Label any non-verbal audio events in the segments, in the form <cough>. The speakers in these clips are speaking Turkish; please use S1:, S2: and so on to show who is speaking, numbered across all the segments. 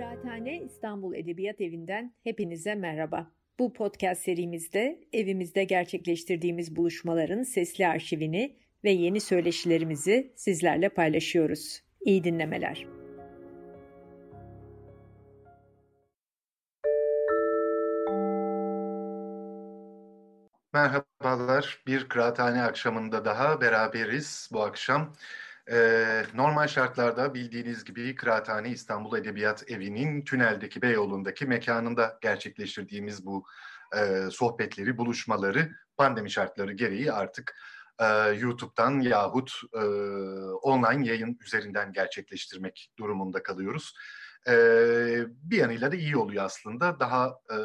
S1: Kıraathane İstanbul Edebiyat Evi'nden hepinize merhaba. Bu podcast serimizde evimizde gerçekleştirdiğimiz buluşmaların sesli arşivini ve yeni söyleşilerimizi sizlerle paylaşıyoruz. İyi dinlemeler.
S2: Merhabalar, bir kıraathane akşamında daha beraberiz bu akşam. Ee, normal şartlarda bildiğiniz gibi Kıraathane İstanbul Edebiyat Evi'nin tüneldeki Beyoğlu'ndaki mekanında gerçekleştirdiğimiz bu e, sohbetleri, buluşmaları pandemi şartları gereği artık e, YouTube'dan yahut e, online yayın üzerinden gerçekleştirmek durumunda kalıyoruz. E, bir yanıyla da iyi oluyor aslında. Daha e,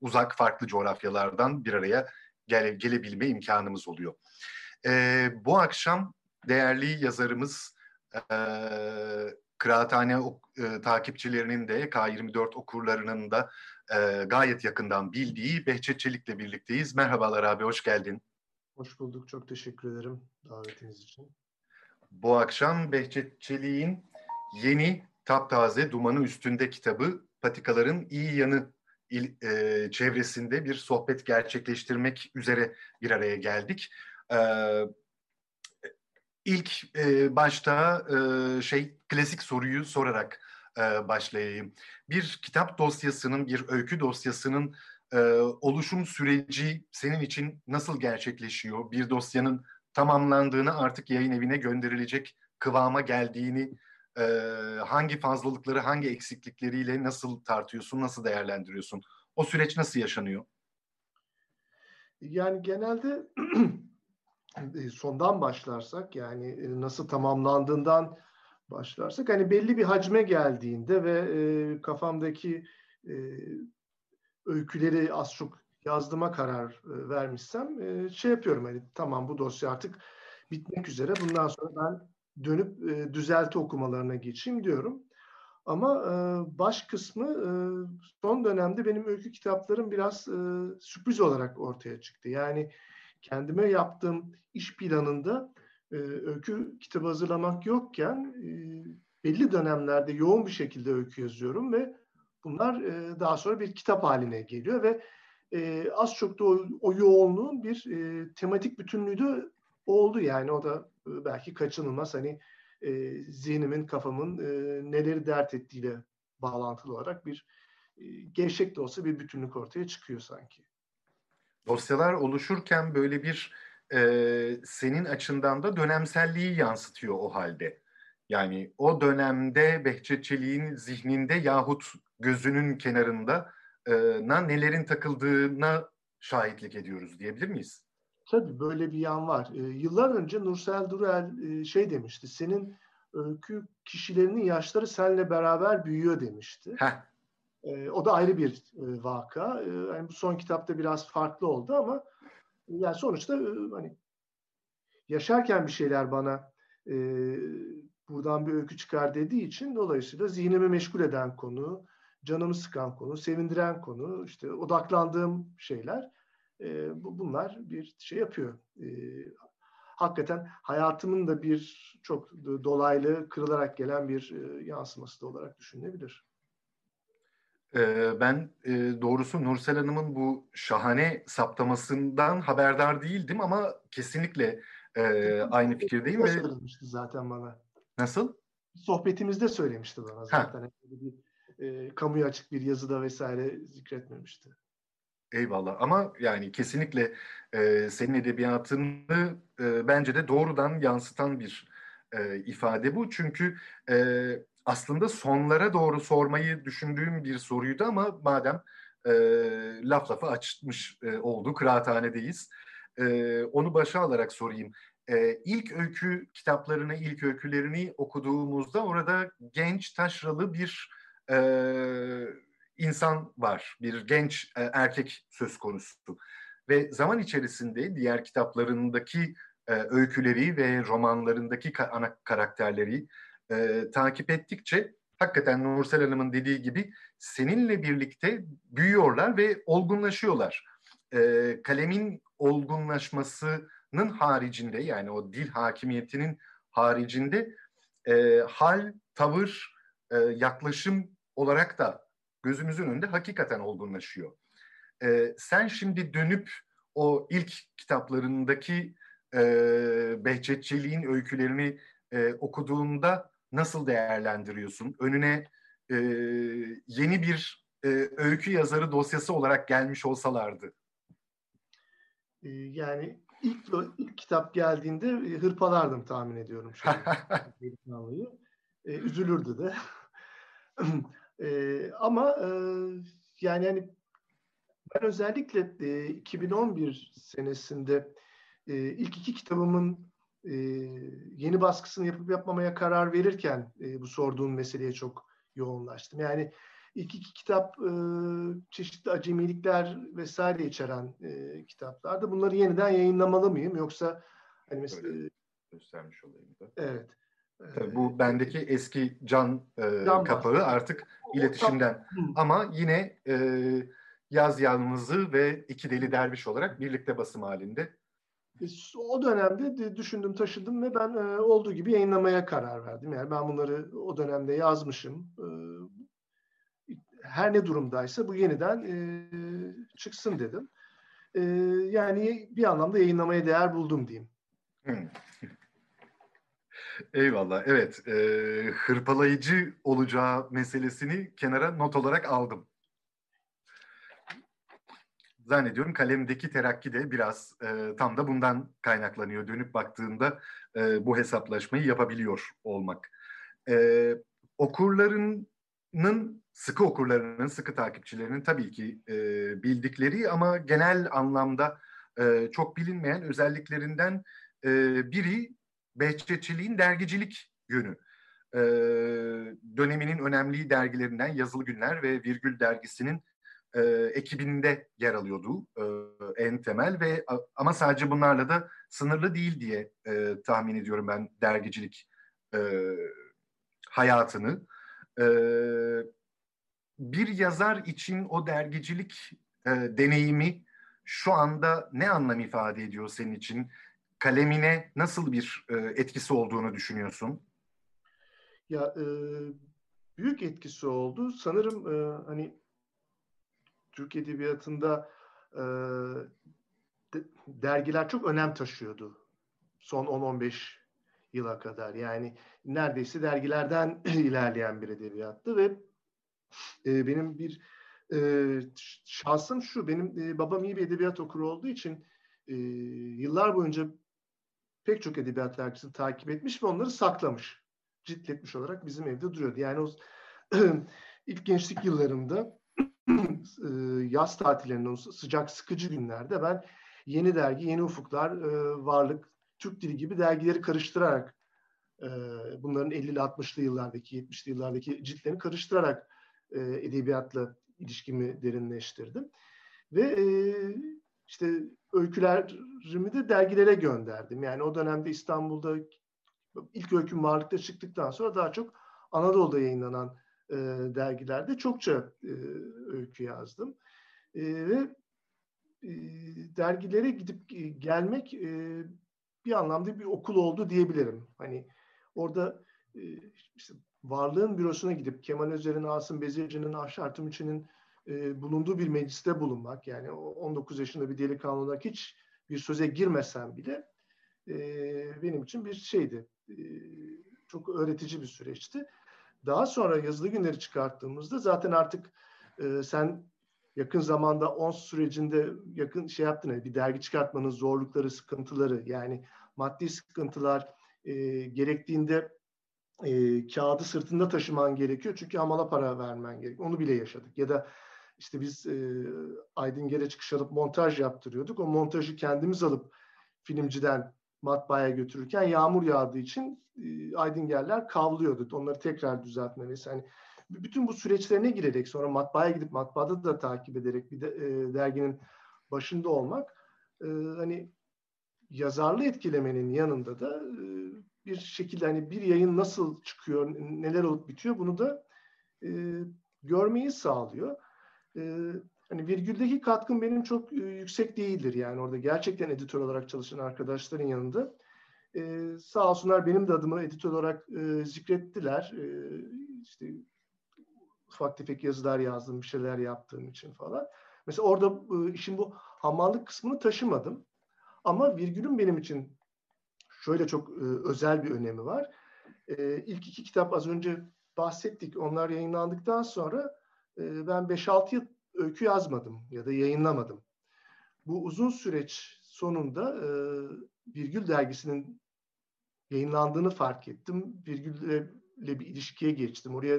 S2: uzak farklı coğrafyalardan bir araya gele, gelebilme imkanımız oluyor. E, bu akşam değerli yazarımız e, Kıraathane e, takipçilerinin de K24 okurlarının da e, gayet yakından bildiği Behçet Çelik'le birlikteyiz. Merhabalar abi, hoş geldin.
S3: Hoş bulduk, çok teşekkür ederim davetiniz için.
S2: Bu akşam Behçet Çelik'in yeni taptaze Dumanı Üstünde kitabı Patikaların İyi Yanı il, e, çevresinde bir sohbet gerçekleştirmek üzere bir araya geldik. E, ilk e, başta e, şey klasik soruyu sorarak e, başlayayım. Bir kitap dosyasının, bir öykü dosyasının e, oluşum süreci senin için nasıl gerçekleşiyor? Bir dosyanın tamamlandığını artık yayın evine gönderilecek kıvama geldiğini e, hangi fazlalıkları, hangi eksiklikleriyle nasıl tartıyorsun, nasıl değerlendiriyorsun? O süreç nasıl yaşanıyor?
S3: Yani genelde <clears throat> sondan başlarsak yani e, nasıl tamamlandığından başlarsak hani belli bir hacme geldiğinde ve e, kafamdaki e, öyküleri az çok yazdığıma karar e, vermişsem e, şey yapıyorum hani tamam bu dosya artık bitmek üzere bundan sonra ben dönüp e, düzelti okumalarına geçeyim diyorum. Ama e, baş kısmı e, son dönemde benim öykü kitaplarım biraz e, sürpriz olarak ortaya çıktı. Yani kendime yaptığım iş planında e, öykü kitabı hazırlamak yokken e, belli dönemlerde yoğun bir şekilde öykü yazıyorum ve bunlar e, daha sonra bir kitap haline geliyor ve e, az çok da o, o yoğunluğun bir e, tematik bütünlüğü de oldu yani o da e, belki kaçınılmaz hani e, zihnimin kafamın e, neleri dert ettiğiyle bağlantılı olarak bir e, gevşek de olsa bir bütünlük ortaya çıkıyor sanki.
S2: Dosyalar oluşurken böyle bir e, senin açından da dönemselliği yansıtıyor o halde. Yani o dönemde Behçet Çelik'in zihninde yahut gözünün kenarında e, na nelerin takıldığına şahitlik ediyoruz diyebilir miyiz?
S3: Tabii böyle bir yan var. E, yıllar önce Nursel Durel e, şey demişti. Senin öykü kişilerinin yaşları seninle beraber büyüyor demişti. Heh. E, o da ayrı bir e, vaka. E, yani bu son kitapta biraz farklı oldu ama yani sonuçta e, hani yaşarken bir şeyler bana e, buradan bir öykü çıkar dediği için dolayısıyla zihnimi meşgul eden konu, canımı sıkan konu, sevindiren konu, işte odaklandığım şeyler e, bunlar bir şey yapıyor. E, hakikaten hayatımın da bir çok dolaylı kırılarak gelen bir e, yansıması da olarak düşünülebilir.
S2: Ben doğrusu Nursel Hanım'ın bu şahane saptamasından haberdar değildim ama kesinlikle aynı fikirdeyim.
S3: ve söylemişti zaten bana.
S2: Nasıl?
S3: Sohbetimizde söylemişti bana zaten. Ha. Bir, e, kamuya açık bir yazıda vesaire zikretmemişti.
S2: Eyvallah ama yani kesinlikle e, senin edebiyatını e, bence de doğrudan yansıtan bir e, ifade bu. Çünkü e, aslında sonlara doğru sormayı düşündüğüm bir soruydu ama madem e, laf lafı açmış e, oldu, kıraathanedeyiz. E, onu başa alarak sorayım. E, ilk öykü kitaplarını, ilk öykülerini okuduğumuzda orada genç, taşralı bir e, insan var, bir genç e, erkek söz konusu. Ve zaman içerisinde diğer kitaplarındaki e, öyküleri ve romanlarındaki ka- ana karakterleri e, takip ettikçe hakikaten Nursel Hanım'ın dediği gibi seninle birlikte büyüyorlar ve olgunlaşıyorlar. E, kalemin olgunlaşmasının haricinde yani o dil hakimiyetinin haricinde e, hal, tavır, e, yaklaşım olarak da gözümüzün önünde hakikaten olgunlaşıyor. E, sen şimdi dönüp o ilk kitaplarındaki e, Behçetçiliğin öykülerini e, okuduğunda nasıl değerlendiriyorsun? Önüne e, yeni bir e, öykü yazarı dosyası olarak gelmiş olsalardı.
S3: Yani ilk, ilk kitap geldiğinde hırpalardım tahmin ediyorum. <laughs> E, üzülürdü de. <laughs> e, ama e, yani hani ben özellikle e, 2011 senesinde e, ilk iki kitabımın e, yeni baskısını yapıp yapmamaya karar verirken e, bu sorduğun meseleye çok yoğunlaştım. Yani ilk iki kitap e, çeşitli acemilikler vesaire içeren e, kitaplardı. Bunları yeniden yayınlamalı mıyım yoksa hani mesela Öyle
S2: göstermiş olayım da.
S3: Evet.
S2: Tabii bu bendeki eski can, e, can kapağı artık iletişimden. Ama yine e, Yaz Yalnızı ve İki Deli Derviş olarak birlikte basım halinde.
S3: E, o dönemde düşündüm, taşıdım ve ben e, olduğu gibi yayınlamaya karar verdim. Yani ben bunları o dönemde yazmışım. E, her ne durumdaysa bu yeniden çıksın dedim. Yani bir anlamda yayınlamaya değer buldum diyeyim. <laughs>
S2: Eyvallah. Evet. Hırpalayıcı olacağı meselesini kenara not olarak aldım zannediyorum kalemdeki terakki de biraz e, tam da bundan kaynaklanıyor. Dönüp baktığında e, bu hesaplaşmayı yapabiliyor olmak. E, okurlarının, sıkı okurlarının, sıkı takipçilerinin tabii ki e, bildikleri ama genel anlamda e, çok bilinmeyen özelliklerinden e, biri Behçetçiliğin dergicilik yönü. E, döneminin önemli dergilerinden Yazılı Günler ve Virgül dergisinin e, ekibinde yer alıyordu e, en temel ve ama sadece bunlarla da sınırlı değil diye e, tahmin ediyorum ben dergicilik e, hayatını. E, bir yazar için o dergicilik e, deneyimi şu anda ne anlam ifade ediyor senin için? Kalemine nasıl bir e, etkisi olduğunu düşünüyorsun?
S3: Ya e, büyük etkisi oldu. Sanırım e, hani Türk Edebiyatı'nda e, de, dergiler çok önem taşıyordu. Son 10-15 yıla kadar. Yani neredeyse dergilerden <clears throat> ilerleyen bir edebiyattı ve e, benim bir e, şansım şu. Benim e, babam iyi bir edebiyat okuru olduğu için e, yıllar boyunca pek çok edebiyat dergisini takip etmiş ve onları saklamış. Ciltletmiş olarak bizim evde duruyordu. Yani o <clears throat> ilk gençlik yıllarımda yaz tatillerinde sıcak sıkıcı günlerde ben yeni dergi, yeni ufuklar, e, varlık, Türk dili gibi dergileri karıştırarak e, bunların 50'li 60'lı yıllardaki, 70'li yıllardaki ciltlerini karıştırarak edebiyatla ilişkimi derinleştirdim. Ve işte öykülerimi de dergilere gönderdim. Yani o dönemde İstanbul'da ilk öyküm varlıkta çıktıktan sonra daha çok Anadolu'da yayınlanan e, dergilerde çokça e, öykü yazdım. E, ve e, dergilere gidip gelmek e, bir anlamda bir okul oldu diyebilirim. Hani orada e, işte Varlığın bürosuna gidip Kemal Özer'in, Asım Bezirci'nin, Ahşar Tümüç'ün e, bulunduğu bir mecliste bulunmak yani 19 yaşında bir delikanlı olarak hiç bir söze girmesem bile e, benim için bir şeydi. E, çok öğretici bir süreçti. Daha sonra yazılı günleri çıkarttığımızda zaten artık e, sen yakın zamanda on sürecinde yakın şey yaptın hani bir dergi çıkartmanın zorlukları, sıkıntıları yani maddi sıkıntılar e, gerektiğinde e, kağıdı sırtında taşıman gerekiyor çünkü amala para vermen gerekiyor. Onu bile yaşadık. Ya da işte biz e, Aydın Gere çıkış alıp montaj yaptırıyorduk. O montajı kendimiz alıp filmciden matbaaya götürürken yağmur yağdığı için e, Aydıngerler kavlıyordu. Onları tekrar düzeltmesi. Hani bütün bu süreçlerine girerek sonra matbaaya gidip matbaada da takip ederek bir de, e, derginin başında olmak e, hani yazarlı etkilemenin yanında da e, bir şekilde hani bir yayın nasıl çıkıyor, neler olup bitiyor bunu da e, görmeyi sağlıyor. E, hani virgüldeki katkım benim çok e, yüksek değildir yani orada gerçekten editör olarak çalışan arkadaşların yanında. E, sağ olsunlar benim de adımı editör olarak e, zikrettiler. E, işte ufak tefek yazılar yazdım, bir şeyler yaptığım için falan. Mesela orada işin bu hamallık kısmını taşımadım. Ama virgülün benim için şöyle çok özel bir önemi var. İlk iki kitap az önce bahsettik. Onlar yayınlandıktan sonra ben 5-6 yıl öykü yazmadım ya da yayınlamadım. Bu uzun süreç sonunda Virgül dergisinin yayınlandığını fark ettim. Virgül'le bir ilişkiye geçtim. Oraya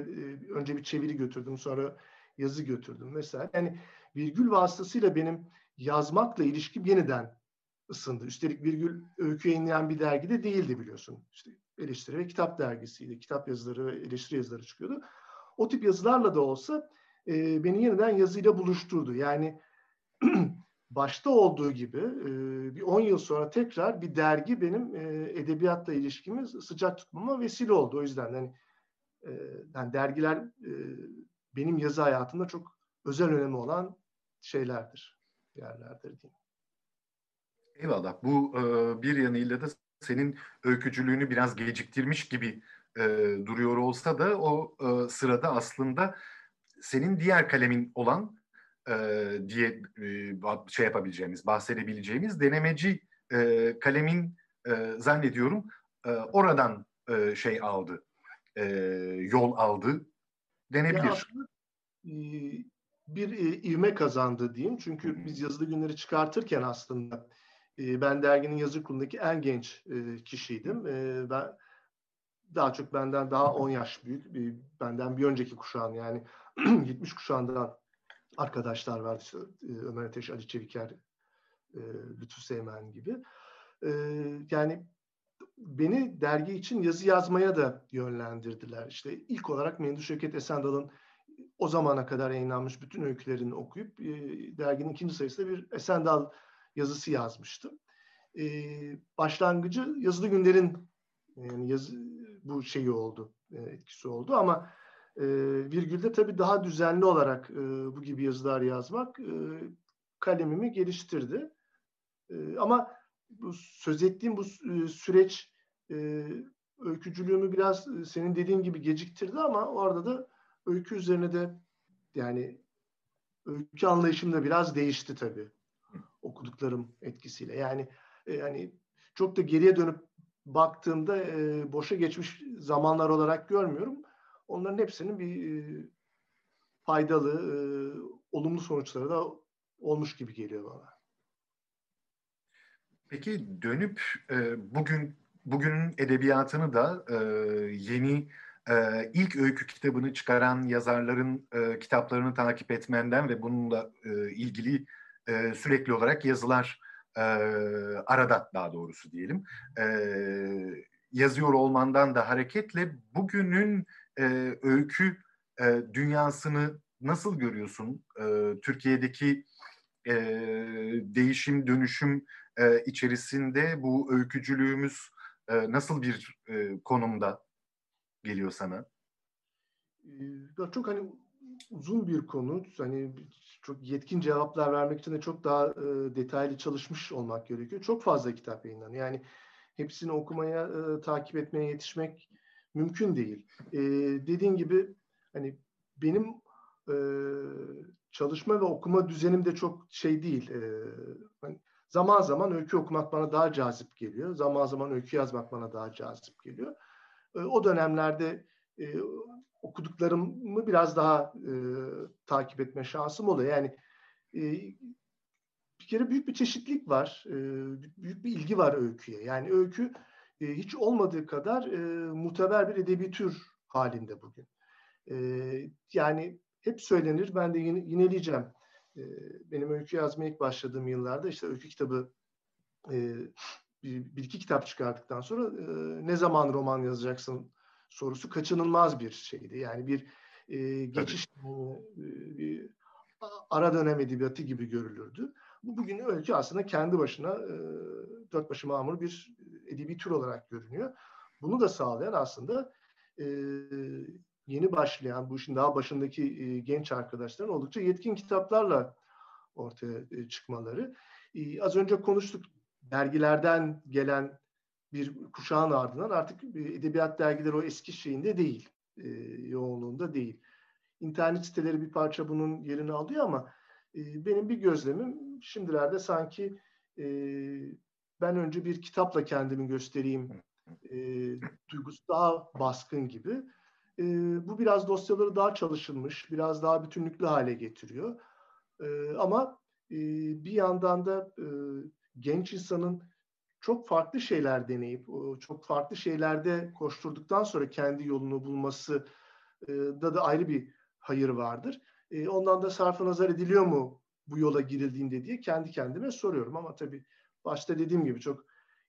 S3: önce bir çeviri götürdüm, sonra yazı götürdüm mesela. Yani virgül vasıtasıyla benim yazmakla ilişkim yeniden ısındı. Üstelik virgül öykü yayınlayan bir dergide değildi biliyorsun. İşte eleştiri ve kitap dergisiydi. Kitap yazıları ve eleştiri yazıları çıkıyordu. O tip yazılarla da olsa e, beni yeniden yazıyla buluşturdu. Yani <clears throat> başta olduğu gibi e, bir 10 yıl sonra tekrar bir dergi benim e, edebiyatla ilişkimi sıcak tutmama vesile oldu. O yüzden yani, e, yani dergiler e, benim yazı hayatımda çok özel önemi olan şeylerdir, yerlerdir diyeyim.
S2: Eyvallah. Bu e, bir yanıyla da senin öykücülüğünü biraz geciktirmiş gibi e, duruyor olsa da o e, sırada aslında senin diğer kalemin olan e, diye e, şey yapabileceğimiz, bahsedebileceğimiz denemeci e, kalemin e, zannediyorum e, oradan e, şey aldı, e, yol aldı denebilir. Ya
S3: e, bir e, ivme kazandı diyeyim. Çünkü biz yazılı günleri çıkartırken aslında e, ben derginin yazı kurulundaki en genç e, kişiydim. E, ben daha çok benden daha 10 yaş büyük, bir, benden bir önceki kuşağın yani <clears throat> 70 kuşağından arkadaşlar vardı. İşte, e, Ömer Ateş, Ali Çeviker, e, Lütfü Seymen gibi. E, yani beni dergi için yazı yazmaya da yönlendirdiler. İşte ilk olarak Mendü Şevket Esendal'ın o zamana kadar yayınlanmış bütün öykülerini okuyup e, derginin ikinci sayısında bir Esendal yazısı yazmıştım. E, başlangıcı yazılı günlerin yani yazı, bu şeyi oldu, e, etkisi oldu ama e, virgülde tabii daha düzenli olarak e, bu gibi yazılar yazmak e, kalemimi geliştirdi. E, ama bu söz ettiğim bu e, süreç e, öykücülüğümü biraz e, senin dediğin gibi geciktirdi ama orada da öykü üzerine de yani öykü anlayışım da biraz değişti tabii okuduklarım etkisiyle. Yani e, yani çok da geriye dönüp baktığımda e, boşa geçmiş zamanlar olarak görmüyorum. Onların hepsinin bir e, faydalı, e, olumlu sonuçları da olmuş gibi geliyor bana.
S2: Peki dönüp e, bugün bugünün edebiyatını da e, yeni e, ilk öykü kitabını çıkaran yazarların e, kitaplarını takip etmenden ve bununla e, ilgili e, sürekli olarak yazılar e, arada daha doğrusu diyelim e, yazıyor olmandan da hareketle bugünün e, öykü e, dünyasını nasıl görüyorsun? E, Türkiye'deki e, değişim, dönüşüm e, içerisinde bu öykücülüğümüz e, nasıl bir e, konumda geliyor sana?
S3: Çok hani uzun bir konu. Hani çok yetkin cevaplar vermek için de çok daha e, detaylı çalışmış olmak gerekiyor. Çok fazla kitap yayınlanıyor. Yani hepsini okumaya, e, takip etmeye yetişmek mümkün değil. E, dediğin gibi hani benim e, çalışma ve okuma düzenim de çok şey değil. E, hani zaman zaman öykü okumak bana daha cazip geliyor. Zaman zaman öykü yazmak bana daha cazip geliyor. E, o dönemlerde e, okuduklarımı biraz daha e, takip etme şansım oluyor. Yani e, bir kere büyük bir çeşitlilik var. E, büyük bir ilgi var öyküye. Yani öykü e, hiç olmadığı kadar e, muteber bir edebi tür halinde bugün. E, yani hep söylenir, ben de yine, yineleyeceğim. E, benim öykü yazmaya ilk başladığım yıllarda işte öykü kitabı e, bir, bir iki kitap çıkardıktan sonra e, ne zaman roman yazacaksın sorusu kaçınılmaz bir şeydi. Yani bir e, geçiş e, bir ara dönem edebiyatı gibi görülürdü. Bu bugün öykü aslında kendi başına e, dört başı mamur bir edebi tür olarak görünüyor. Bunu da sağlayan aslında e, yeni başlayan, bu işin daha başındaki e, genç arkadaşların oldukça yetkin kitaplarla ortaya e, çıkmaları. E, az önce konuştuk, dergilerden gelen bir kuşağın ardından artık edebiyat dergileri o eski şeyinde değil, e, yoğunluğunda değil. internet siteleri bir parça bunun yerini alıyor ama e, benim bir gözlemim şimdilerde sanki e, ben önce bir kitapla kendimi göstereyim e, duygusu daha baskın gibi. E, bu biraz dosyaları daha çalışılmış, biraz daha bütünlüklü hale getiriyor. E, ama e, bir yandan da e, genç insanın çok farklı şeyler deneyip, çok farklı şeylerde koşturduktan sonra kendi yolunu bulması e, da da ayrı bir hayır vardır. E, ondan da sarfı nazar ediliyor mu bu yola girildiğinde diye kendi kendime soruyorum. Ama tabii başta dediğim gibi çok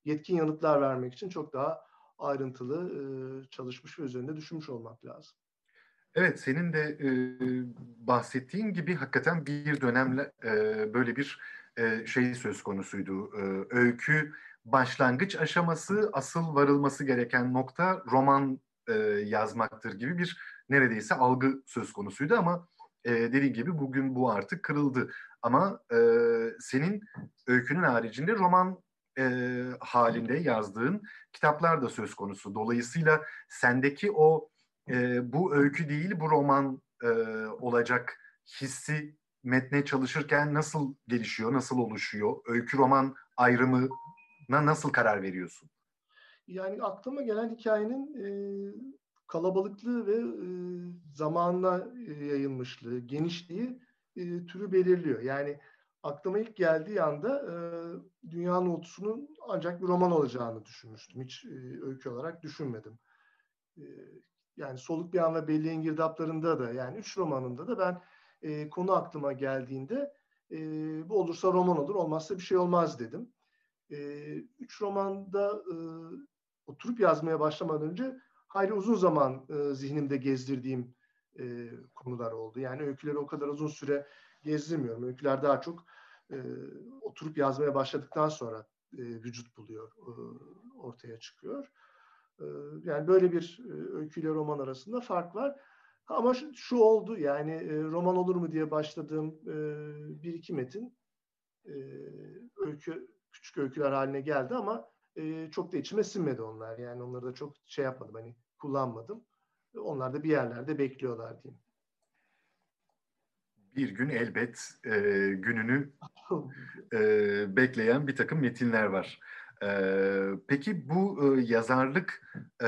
S3: yetkin yanıtlar vermek için çok daha ayrıntılı e, çalışmış ve üzerinde düşünmüş olmak lazım.
S2: Evet, senin de e, bahsettiğin gibi hakikaten bir dönemle e, böyle bir e, şey söz konusuydu. E, öykü başlangıç aşaması, asıl varılması gereken nokta roman e, yazmaktır gibi bir neredeyse algı söz konusuydu ama e, dediğim gibi bugün bu artık kırıldı. Ama e, senin öykünün haricinde roman e, halinde yazdığın kitaplar da söz konusu. Dolayısıyla sendeki o e, bu öykü değil bu roman e, olacak hissi metne çalışırken nasıl gelişiyor, nasıl oluşuyor? Öykü roman ayrımına nasıl karar veriyorsun?
S3: Yani aklıma gelen hikayenin e, kalabalıklığı ve e, zamanla e, yayılmışlığı, genişliği e, türü belirliyor. Yani aklıma ilk geldiği anda e, Dünya Notusu'nun ancak bir roman olacağını düşünmüştüm. Hiç e, öykü olarak düşünmedim. E, yani Soluk Bir An ve Belli Girdaplarında da yani üç romanında da ben e, konu aklıma geldiğinde e, bu olursa roman olur, olmazsa bir şey olmaz dedim. E, üç romanda e, oturup yazmaya başlamadan önce hayli uzun zaman e, zihnimde gezdirdiğim e, konular oldu. Yani öyküleri o kadar uzun süre gezdirmiyorum. Öyküler daha çok e, oturup yazmaya başladıktan sonra e, vücut buluyor, e, ortaya çıkıyor. E, yani böyle bir e, öyküyle roman arasında fark var. Ama şu, şu oldu yani e, roman olur mu diye başladığım e, bir iki metin e, öykü küçük öyküler haline geldi ama e, çok da içime sinmedi onlar. Yani onları da çok şey yapmadım hani kullanmadım. Onlar da bir yerlerde bekliyorlar diyeyim.
S2: Bir gün elbet e, gününü <laughs> e, bekleyen bir takım metinler var. E, peki bu e, yazarlık e,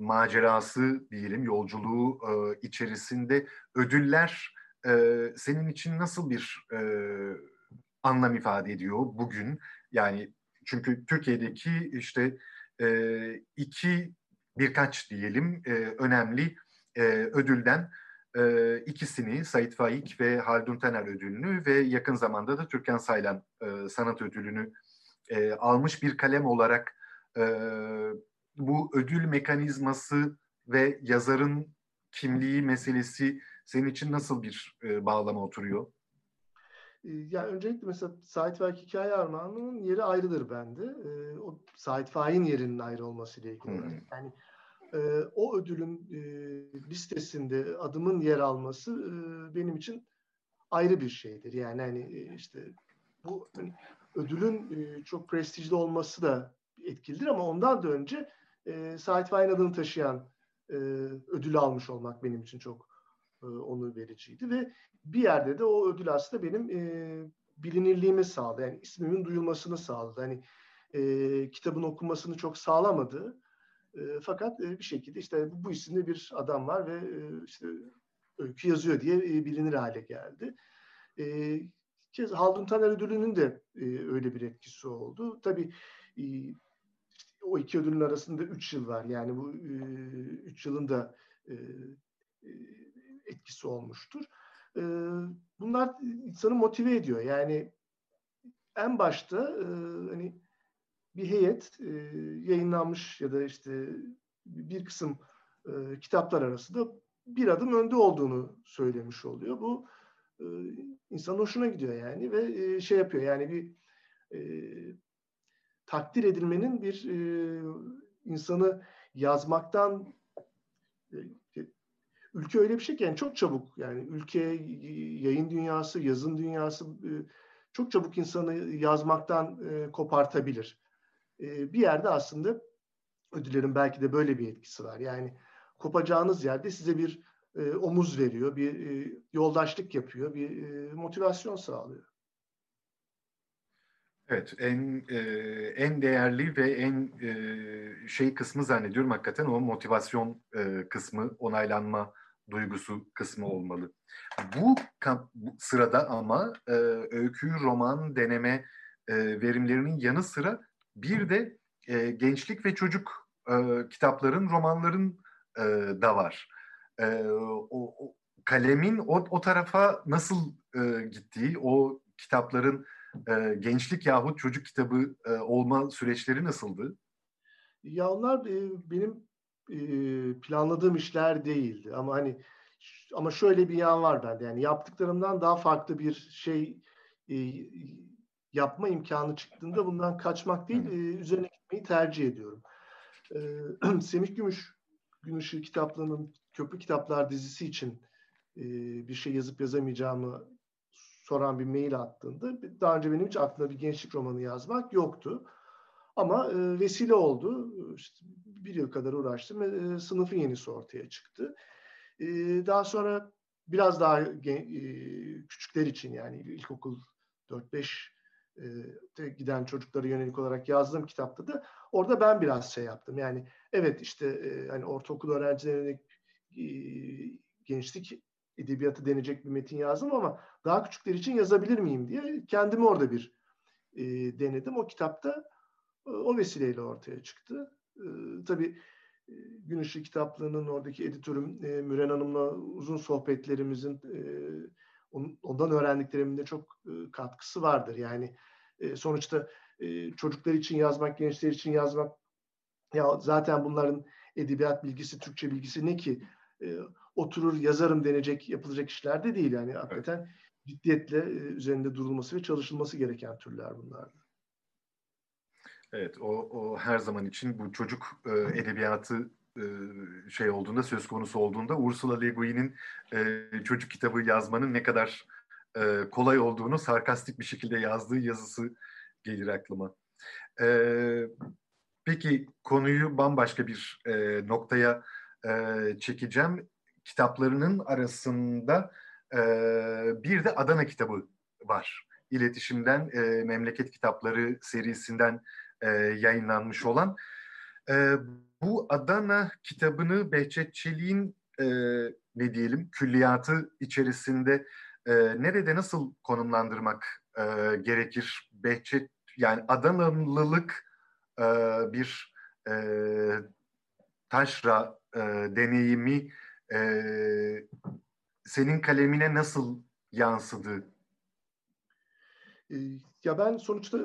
S2: macerası diyelim, yolculuğu e, içerisinde ödüller e, senin için nasıl bir e, anlam ifade ediyor bugün? Yani çünkü Türkiye'deki işte e, iki birkaç diyelim e, önemli e, ödülden e, ikisini Sait Faik ve Haldun Taner ödülünü ve yakın zamanda da Türkan Saylan e, sanat ödülünü e, almış bir kalem olarak e, bu ödül mekanizması ve yazarın kimliği meselesi senin için nasıl bir e, bağlama oturuyor?
S3: Ya öncelikle mesela Sait Faik Hikaye Armağanı'nın yeri ayrıdır bende. E, o Sait Faik'in yerinin ayrı olmasıyla ilgili. Hmm. Yani e, o ödülün e, listesinde adımın yer alması e, benim için ayrı bir şeydir. Yani hani işte bu hani, ödülün e, çok prestijli olması da etkilidir ama ondan da önce e, Sait Faik'in adını taşıyan e, ödülü almış olmak benim için çok e, onur vericiydi ve bir yerde de o ödül aslında benim e, bilinirliğimi sağladı. Yani ismimin duyulmasını sağladı. Hani e, kitabın okunmasını çok sağlamadı. E, fakat e, bir şekilde işte bu, bu isimde bir adam var ve e, işte öykü yazıyor diye e, bilinir hale geldi. E, kez Haldun Taner ödülünün de e, öyle bir etkisi oldu. Tabii e, işte o iki ödülün arasında üç yıl var. Yani bu e, üç yılın da e, e, etkisi olmuştur. E, bunlar insanı motive ediyor. Yani en başta e, hani bir heyet e, yayınlanmış ya da işte bir kısım e, kitaplar arasında bir adım önde olduğunu söylemiş oluyor. Bu e, insanın hoşuna gidiyor yani ve e, şey yapıyor yani bir e, takdir edilmenin bir e, insanı yazmaktan ülke öyle bir şey ki yani çok çabuk yani ülke yayın dünyası, yazın dünyası e, çok çabuk insanı yazmaktan e, kopartabilir. E, bir yerde aslında ödüllerin belki de böyle bir etkisi var. Yani kopacağınız yerde size bir omuz veriyor, bir yoldaşlık yapıyor, bir motivasyon sağlıyor.
S2: Evet, en e, en değerli ve en e, şey kısmı zannediyorum hakikaten o motivasyon e, kısmı, onaylanma duygusu kısmı olmalı. Bu, bu sırada ama e, öykü, roman, deneme e, verimlerinin yanı sıra bir de e, gençlik ve çocuk e, kitapların, romanların e, da var. E, o, o kalemin o, o tarafa nasıl e, gittiği, o kitapların e, gençlik yahut çocuk kitabı e, olma süreçleri nasıldı?
S3: Ya onlar e, benim e, planladığım işler değildi ama hani ama şöyle bir yan var bende yani yaptıklarımdan daha farklı bir şey e, yapma imkanı çıktığında bundan kaçmak değil e, üzerine gitmeyi tercih ediyorum. E, <clears throat> Semih Gümüş Gün Işığı kitaplığının Köprü Kitaplar dizisi için e, bir şey yazıp yazamayacağımı soran bir mail attığında daha önce benim hiç aklımda bir gençlik romanı yazmak yoktu. Ama e, vesile oldu. İşte bir yıl kadar uğraştım ve e, sınıfın yenisi ortaya çıktı. E, daha sonra biraz daha e, küçükler için yani ilkokul 4-5 e, giden çocuklara yönelik olarak yazdığım kitapta da orada ben biraz şey yaptım. Yani evet işte e, hani ortaokul öğrencilerine e, gençlik edebiyatı denecek bir metin yazdım ama daha küçükler için yazabilir miyim diye kendimi orada bir e, denedim. O kitapta e, o vesileyle ortaya çıktı. E, tabii e, Gün kitaplığının oradaki editörüm e, Müren Hanım'la uzun sohbetlerimizin e, ondan öğrendiklerimin de çok e, katkısı vardır. Yani e, sonuçta e, çocuklar için yazmak, gençler için yazmak ya zaten bunların edebiyat bilgisi, Türkçe bilgisi ne ki? Oturur yazarım denecek, yapılacak işler de değil. Yani hakikaten evet. ciddiyetle e, üzerinde durulması ve çalışılması gereken türler bunlar.
S2: Evet, o, o her zaman için bu çocuk e, edebiyatı e, şey olduğunda, söz konusu olduğunda Ursula Le Guin'in e, çocuk kitabı yazmanın ne kadar e, kolay olduğunu sarkastik bir şekilde yazdığı yazısı gelir aklıma. E, peki konuyu bambaşka bir e, noktaya e, çekeceğim kitaplarının arasında e, bir de Adana kitabı var. İletişimden e, Memleket Kitapları serisinden e, yayınlanmış olan. E, bu Adana kitabını Behçet Çelik'in e, ne diyelim külliyatı içerisinde e, nerede nasıl konumlandırmak e, gerekir? Behçet yani Adanalılık e, bir e, taşra e, deneyimi e, senin kalemine nasıl yansıdı?
S3: Ya ben sonuçta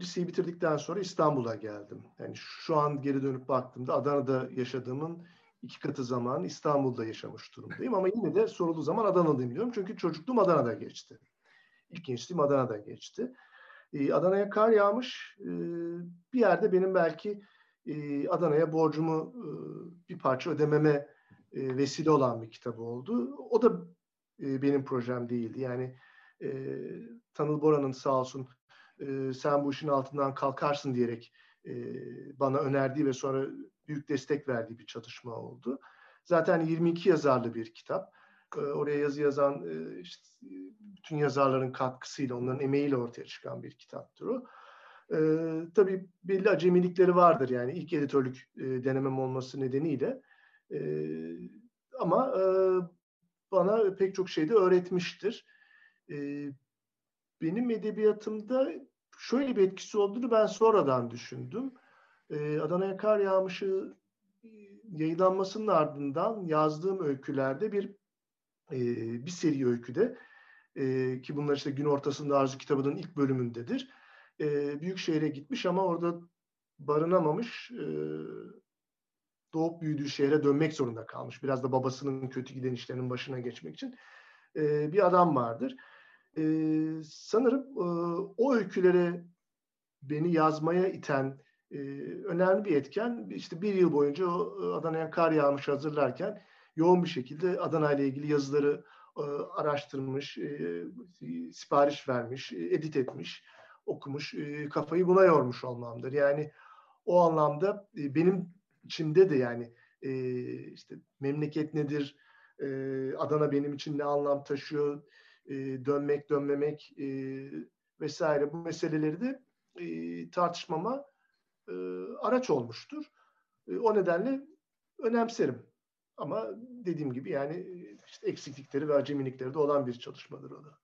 S3: liseyi bitirdikten sonra İstanbul'a geldim. Yani şu an geri dönüp baktığımda Adana'da yaşadığımın iki katı zaman İstanbul'da yaşamış durumdayım. Ama yine de sorulduğu zaman Adana'dayım diyorum. Çünkü çocukluğum Adana'da geçti. İlk gençliğim Adana'da geçti. Adana'ya kar yağmış. Bir yerde benim belki Adana'ya borcumu bir parça ödememe e, vesile olan bir kitabı oldu. O da e, benim projem değildi. Yani e, Tanıl Bora'nın sağ olsun e, sen bu işin altından kalkarsın diyerek e, bana önerdiği ve sonra büyük destek verdiği bir çalışma oldu. Zaten 22 yazarlı bir kitap. E, oraya yazı yazan e, işte, bütün yazarların katkısıyla, onların emeğiyle ortaya çıkan bir kitaptır o. E, tabii belli acemilikleri vardır yani ilk editörlük e, denemem olması nedeniyle e, ama e, bana pek çok şey de öğretmiştir. E, benim edebiyatımda şöyle bir etkisi olduğunu ben sonradan düşündüm. E, Adana'ya kar yağmışı yayınlanmasının ardından yazdığım öykülerde bir e, bir seri öyküde e, ki bunlar işte gün ortasında Arzu kitabının ilk bölümündedir. E, büyük şehre gitmiş ama orada barınamamış. E, doğup büyüdüğü şehre dönmek zorunda kalmış. Biraz da babasının kötü giden işlerinin başına geçmek için e, bir adam vardır. E, sanırım e, o öykülere beni yazmaya iten e, önemli bir etken işte bir yıl boyunca e, Adana'ya kar yağmış hazırlarken yoğun bir şekilde Adana ile ilgili yazıları e, araştırmış, e, sipariş vermiş, edit etmiş, okumuş, kafayı buna yormuş olmamdır. Yani o anlamda benim içimde de yani e, işte memleket nedir, e, Adana benim için ne anlam taşıyor, e, dönmek dönmemek e, vesaire bu meseleleri de e, tartışmama e, araç olmuştur. E, o nedenle önemserim. Ama dediğim gibi yani işte eksiklikleri ve acemilikleri de olan bir çalışmadır o da.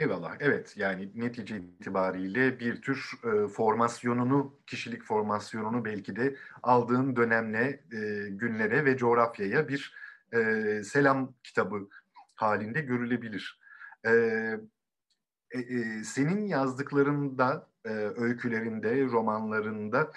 S2: Eyvallah. Evet yani netice itibariyle bir tür e, formasyonunu, kişilik formasyonunu belki de aldığın dönemle, e, günlere ve coğrafyaya bir e, selam kitabı halinde görülebilir. E, e, e, senin yazdıklarında, e, öykülerinde, romanlarında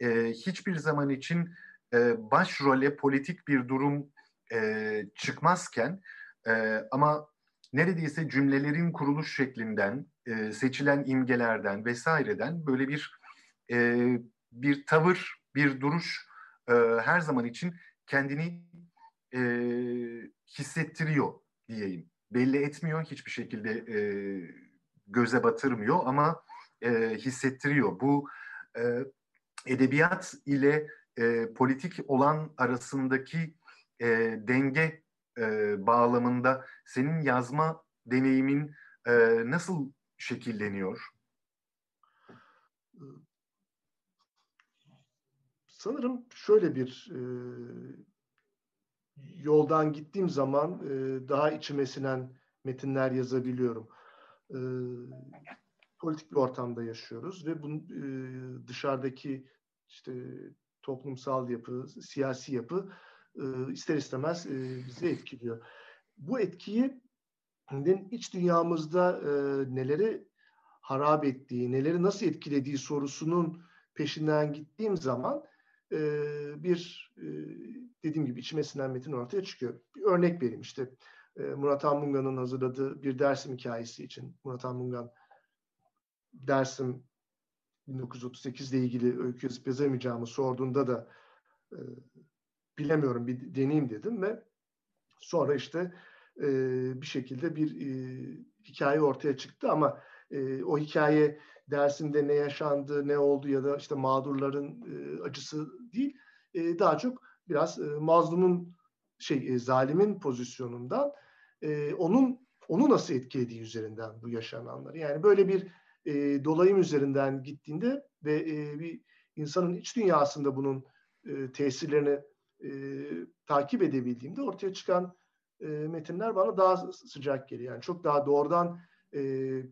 S2: e, hiçbir zaman için e, başrole politik bir durum e, çıkmazken e, ama neredeyse cümlelerin kuruluş şeklinden, e, seçilen imgelerden vesaireden böyle bir e, bir tavır, bir duruş e, her zaman için kendini e, hissettiriyor diyeyim. Belli etmiyor, hiçbir şekilde e, göze batırmıyor ama e, hissettiriyor. Bu e, edebiyat ile e, politik olan arasındaki e, denge e, bağlamında senin yazma deneyimin e, nasıl şekilleniyor?
S3: Sanırım şöyle bir e, yoldan gittiğim zaman e, daha içime sinen metinler yazabiliyorum. E, politik bir ortamda yaşıyoruz ve bunun e, dışarıdaki işte toplumsal yapı, siyasi yapı ister istemez e, bizi etkiliyor. Bu etkiyi iç dünyamızda e, neleri harap ettiği, neleri nasıl etkilediği sorusunun peşinden gittiğim zaman e, bir e, dediğim gibi içime sinen metin ortaya çıkıyor. Bir örnek vereyim işte e, Murat Anmunga'nın hazırladığı bir Dersim hikayesi için. Murat Anmungan Dersim 1938 ile ilgili öykü yazıp yazamayacağımı sorduğunda da e, bilemiyorum bir deneyim dedim ve sonra işte e, bir şekilde bir e, hikaye ortaya çıktı ama e, o hikaye dersinde ne yaşandı, ne oldu ya da işte mağdurların e, acısı değil, e, daha çok biraz e, mazlumun şey e, zalimin pozisyonundan e, onun onu nasıl etkilediği üzerinden bu yaşananları. Yani böyle bir e, dolayım üzerinden gittiğinde ve e, bir insanın iç dünyasında bunun e, tesirlerini e, takip edebildiğimde ortaya çıkan e, metinler bana daha sıcak geliyor. Yani çok daha doğrudan e,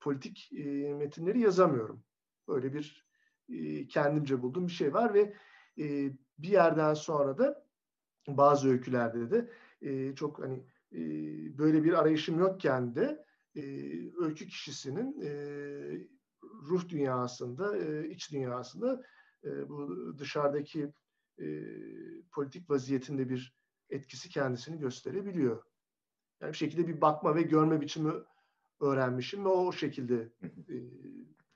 S3: politik e, metinleri yazamıyorum. Böyle bir e, kendimce bulduğum bir şey var ve e, bir yerden sonra da bazı öykülerde de e, çok hani e, böyle bir arayışım yokken de e, öykü kişisinin e, ruh dünyasında, e, iç dünyasında e, bu dışarıdaki e, politik vaziyetinde bir etkisi kendisini gösterebiliyor. Yani bir şekilde bir bakma ve görme biçimi öğrenmişim ve o şekilde e,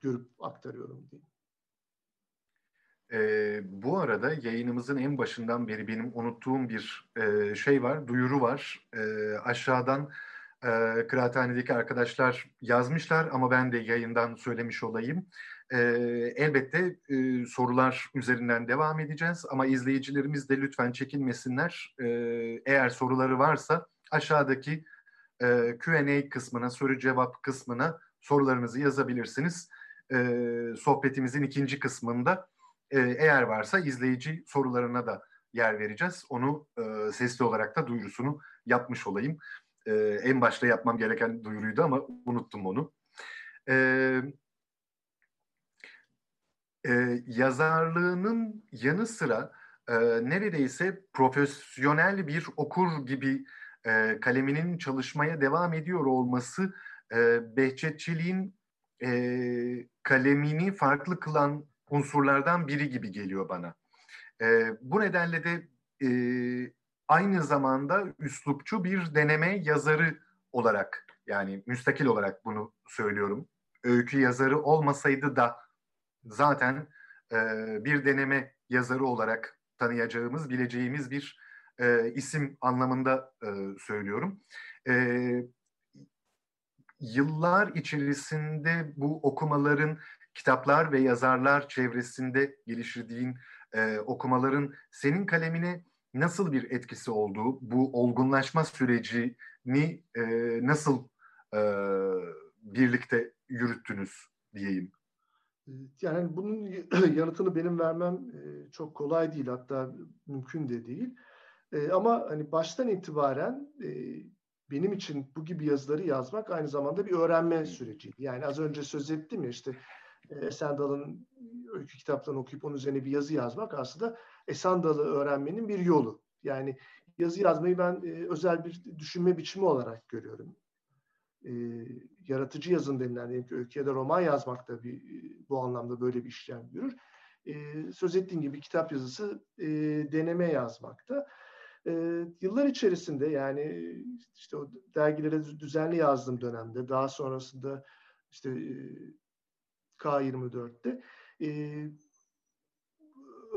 S3: görüp aktarıyorum diyeyim.
S2: E, bu arada yayınımızın en başından beri benim unuttuğum bir e, şey var, duyuru var. E, aşağıdan e, kıraathanedeki arkadaşlar yazmışlar ama ben de yayından söylemiş olayım. E, elbette e, sorular üzerinden devam edeceğiz ama izleyicilerimiz de lütfen çekinmesinler. E, eğer soruları varsa aşağıdaki e, Q&A kısmına, soru cevap kısmına sorularınızı yazabilirsiniz. E, sohbetimizin ikinci kısmında e, eğer varsa izleyici sorularına da yer vereceğiz. Onu e, sesli olarak da duyurusunu yapmış olayım. E, en başta yapmam gereken duyuruydu ama unuttum onu. Evet e, yazarlığının yanı sıra e, neredeyse profesyonel bir okur gibi e, kaleminin çalışmaya devam ediyor olması e, Behçetçiliğin e, kalemini farklı kılan unsurlardan biri gibi geliyor bana. E, bu nedenle de e, aynı zamanda üslupçu bir deneme yazarı olarak yani müstakil olarak bunu söylüyorum. Öykü yazarı olmasaydı da zaten e, bir deneme yazarı olarak tanıyacağımız, bileceğimiz bir e, isim anlamında e, söylüyorum. E, yıllar içerisinde bu okumaların kitaplar ve yazarlar çevresinde geliştirdiğin e, okumaların senin kalemine nasıl bir etkisi oldu? Bu olgunlaşma sürecini e, nasıl e, birlikte yürüttünüz diyeyim?
S3: Yani bunun <clears throat> yanıtını benim vermem çok kolay değil hatta mümkün de değil. Ama hani baştan itibaren benim için bu gibi yazıları yazmak aynı zamanda bir öğrenme süreci. Yani az önce söz ettim ya işte Esen Dal'ın öykü kitaplarını okuyup onun üzerine bir yazı yazmak aslında Esen Dal'ı öğrenmenin bir yolu. Yani yazı yazmayı ben özel bir düşünme biçimi olarak görüyorum e, yaratıcı yazın denilen diyelim ki öykü ya da roman yazmak da bir, bu anlamda böyle bir işlem görür. E, söz ettiğim gibi kitap yazısı e, deneme yazmakta. E, yıllar içerisinde yani işte o dergilere düzenli yazdığım dönemde daha sonrasında işte e, K24'te e,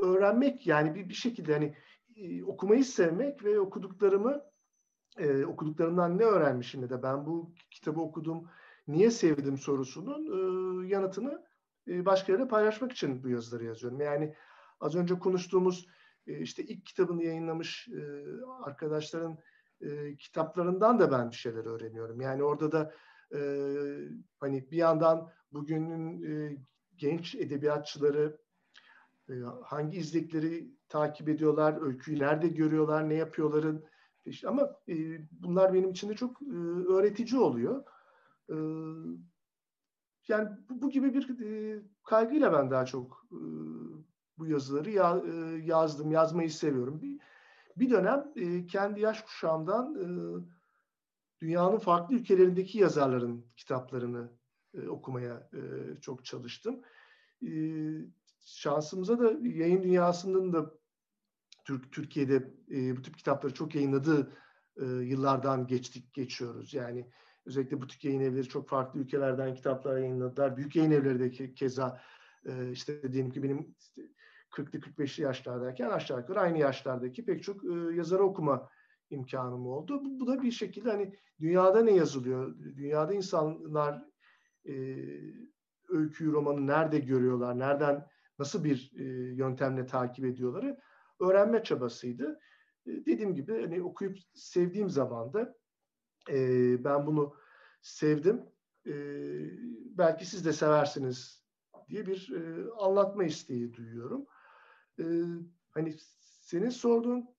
S3: öğrenmek yani bir, bir şekilde hani e, okumayı sevmek ve okuduklarımı e, okuduklarımdan ne öğrenmişim ya da ben bu kitabı okudum, niye sevdim sorusunun e, yanıtını e, başkalarıyla paylaşmak için bu yazıları yazıyorum. Yani az önce konuştuğumuz e, işte ilk kitabını yayınlamış e, arkadaşların e, kitaplarından da ben bir şeyler öğreniyorum. Yani orada da e, hani bir yandan bugünün e, genç edebiyatçıları e, hangi izlekleri takip ediyorlar, öyküyü nerede görüyorlar, ne yapıyorların işte ama e, bunlar benim için de çok e, öğretici oluyor. E, yani bu, bu gibi bir e, kaygıyla ben daha çok e, bu yazıları ya, e, yazdım, yazmayı seviyorum. Bir, bir dönem e, kendi yaş kuşağımdan e, dünyanın farklı ülkelerindeki yazarların kitaplarını e, okumaya e, çok çalıştım. E, şansımıza da yayın dünyasının da Türk Türkiye'de e, bu tip kitapları çok yayınladığı e, yıllardan geçtik geçiyoruz. Yani özellikle butik yayın evleri çok farklı ülkelerden kitaplar yayınladılar. Büyük yayın evleri de ke, keza e, işte diyelim ki benim işte 40'lı 45'li yaşlardayken aşağı yukarı aynı yaşlardaki pek çok e, yazarı okuma imkanım oldu. Bu, bu da bir şekilde hani dünyada ne yazılıyor? Dünyada insanlar e, öyküyü, romanı nerede görüyorlar? Nereden nasıl bir e, yöntemle takip ediyorları öğrenme çabasıydı. E, dediğim gibi hani okuyup sevdiğim zaman da e, ben bunu sevdim. E, belki siz de seversiniz diye bir e, anlatma isteği duyuyorum. E, hani senin sorduğun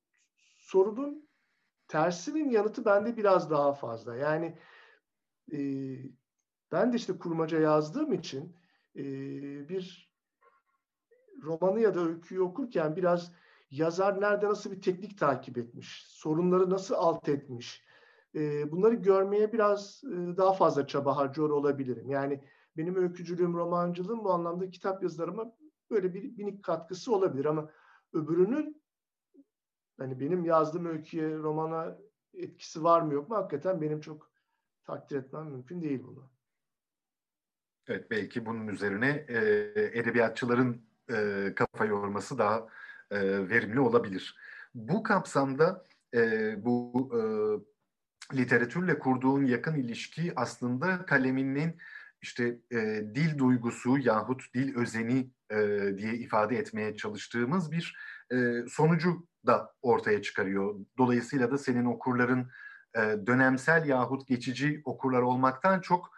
S3: sorunun tersinin yanıtı bende biraz daha fazla. Yani e, ben de işte kurmaca yazdığım için e, bir romanı ya da öyküyü okurken biraz yazar nerede nasıl bir teknik takip etmiş, sorunları nasıl alt etmiş, e, bunları görmeye biraz e, daha fazla çaba harcıyor olabilirim. Yani benim öykücülüğüm, romancılığım bu anlamda kitap yazılarıma böyle bir minik katkısı olabilir ama öbürünün hani benim yazdığım öyküye, romana etkisi var mı yok mu hakikaten benim çok takdir etmem mümkün değil bunu.
S2: Evet belki bunun üzerine e, edebiyatçıların e, kafa yorması daha e, verimli olabilir. Bu kapsamda e, bu e, literatürle kurduğun yakın ilişki aslında kaleminin işte e, dil duygusu yahut dil özeni e, diye ifade etmeye çalıştığımız bir e, sonucu da ortaya çıkarıyor. Dolayısıyla da senin okurların e, dönemsel yahut geçici okurlar olmaktan çok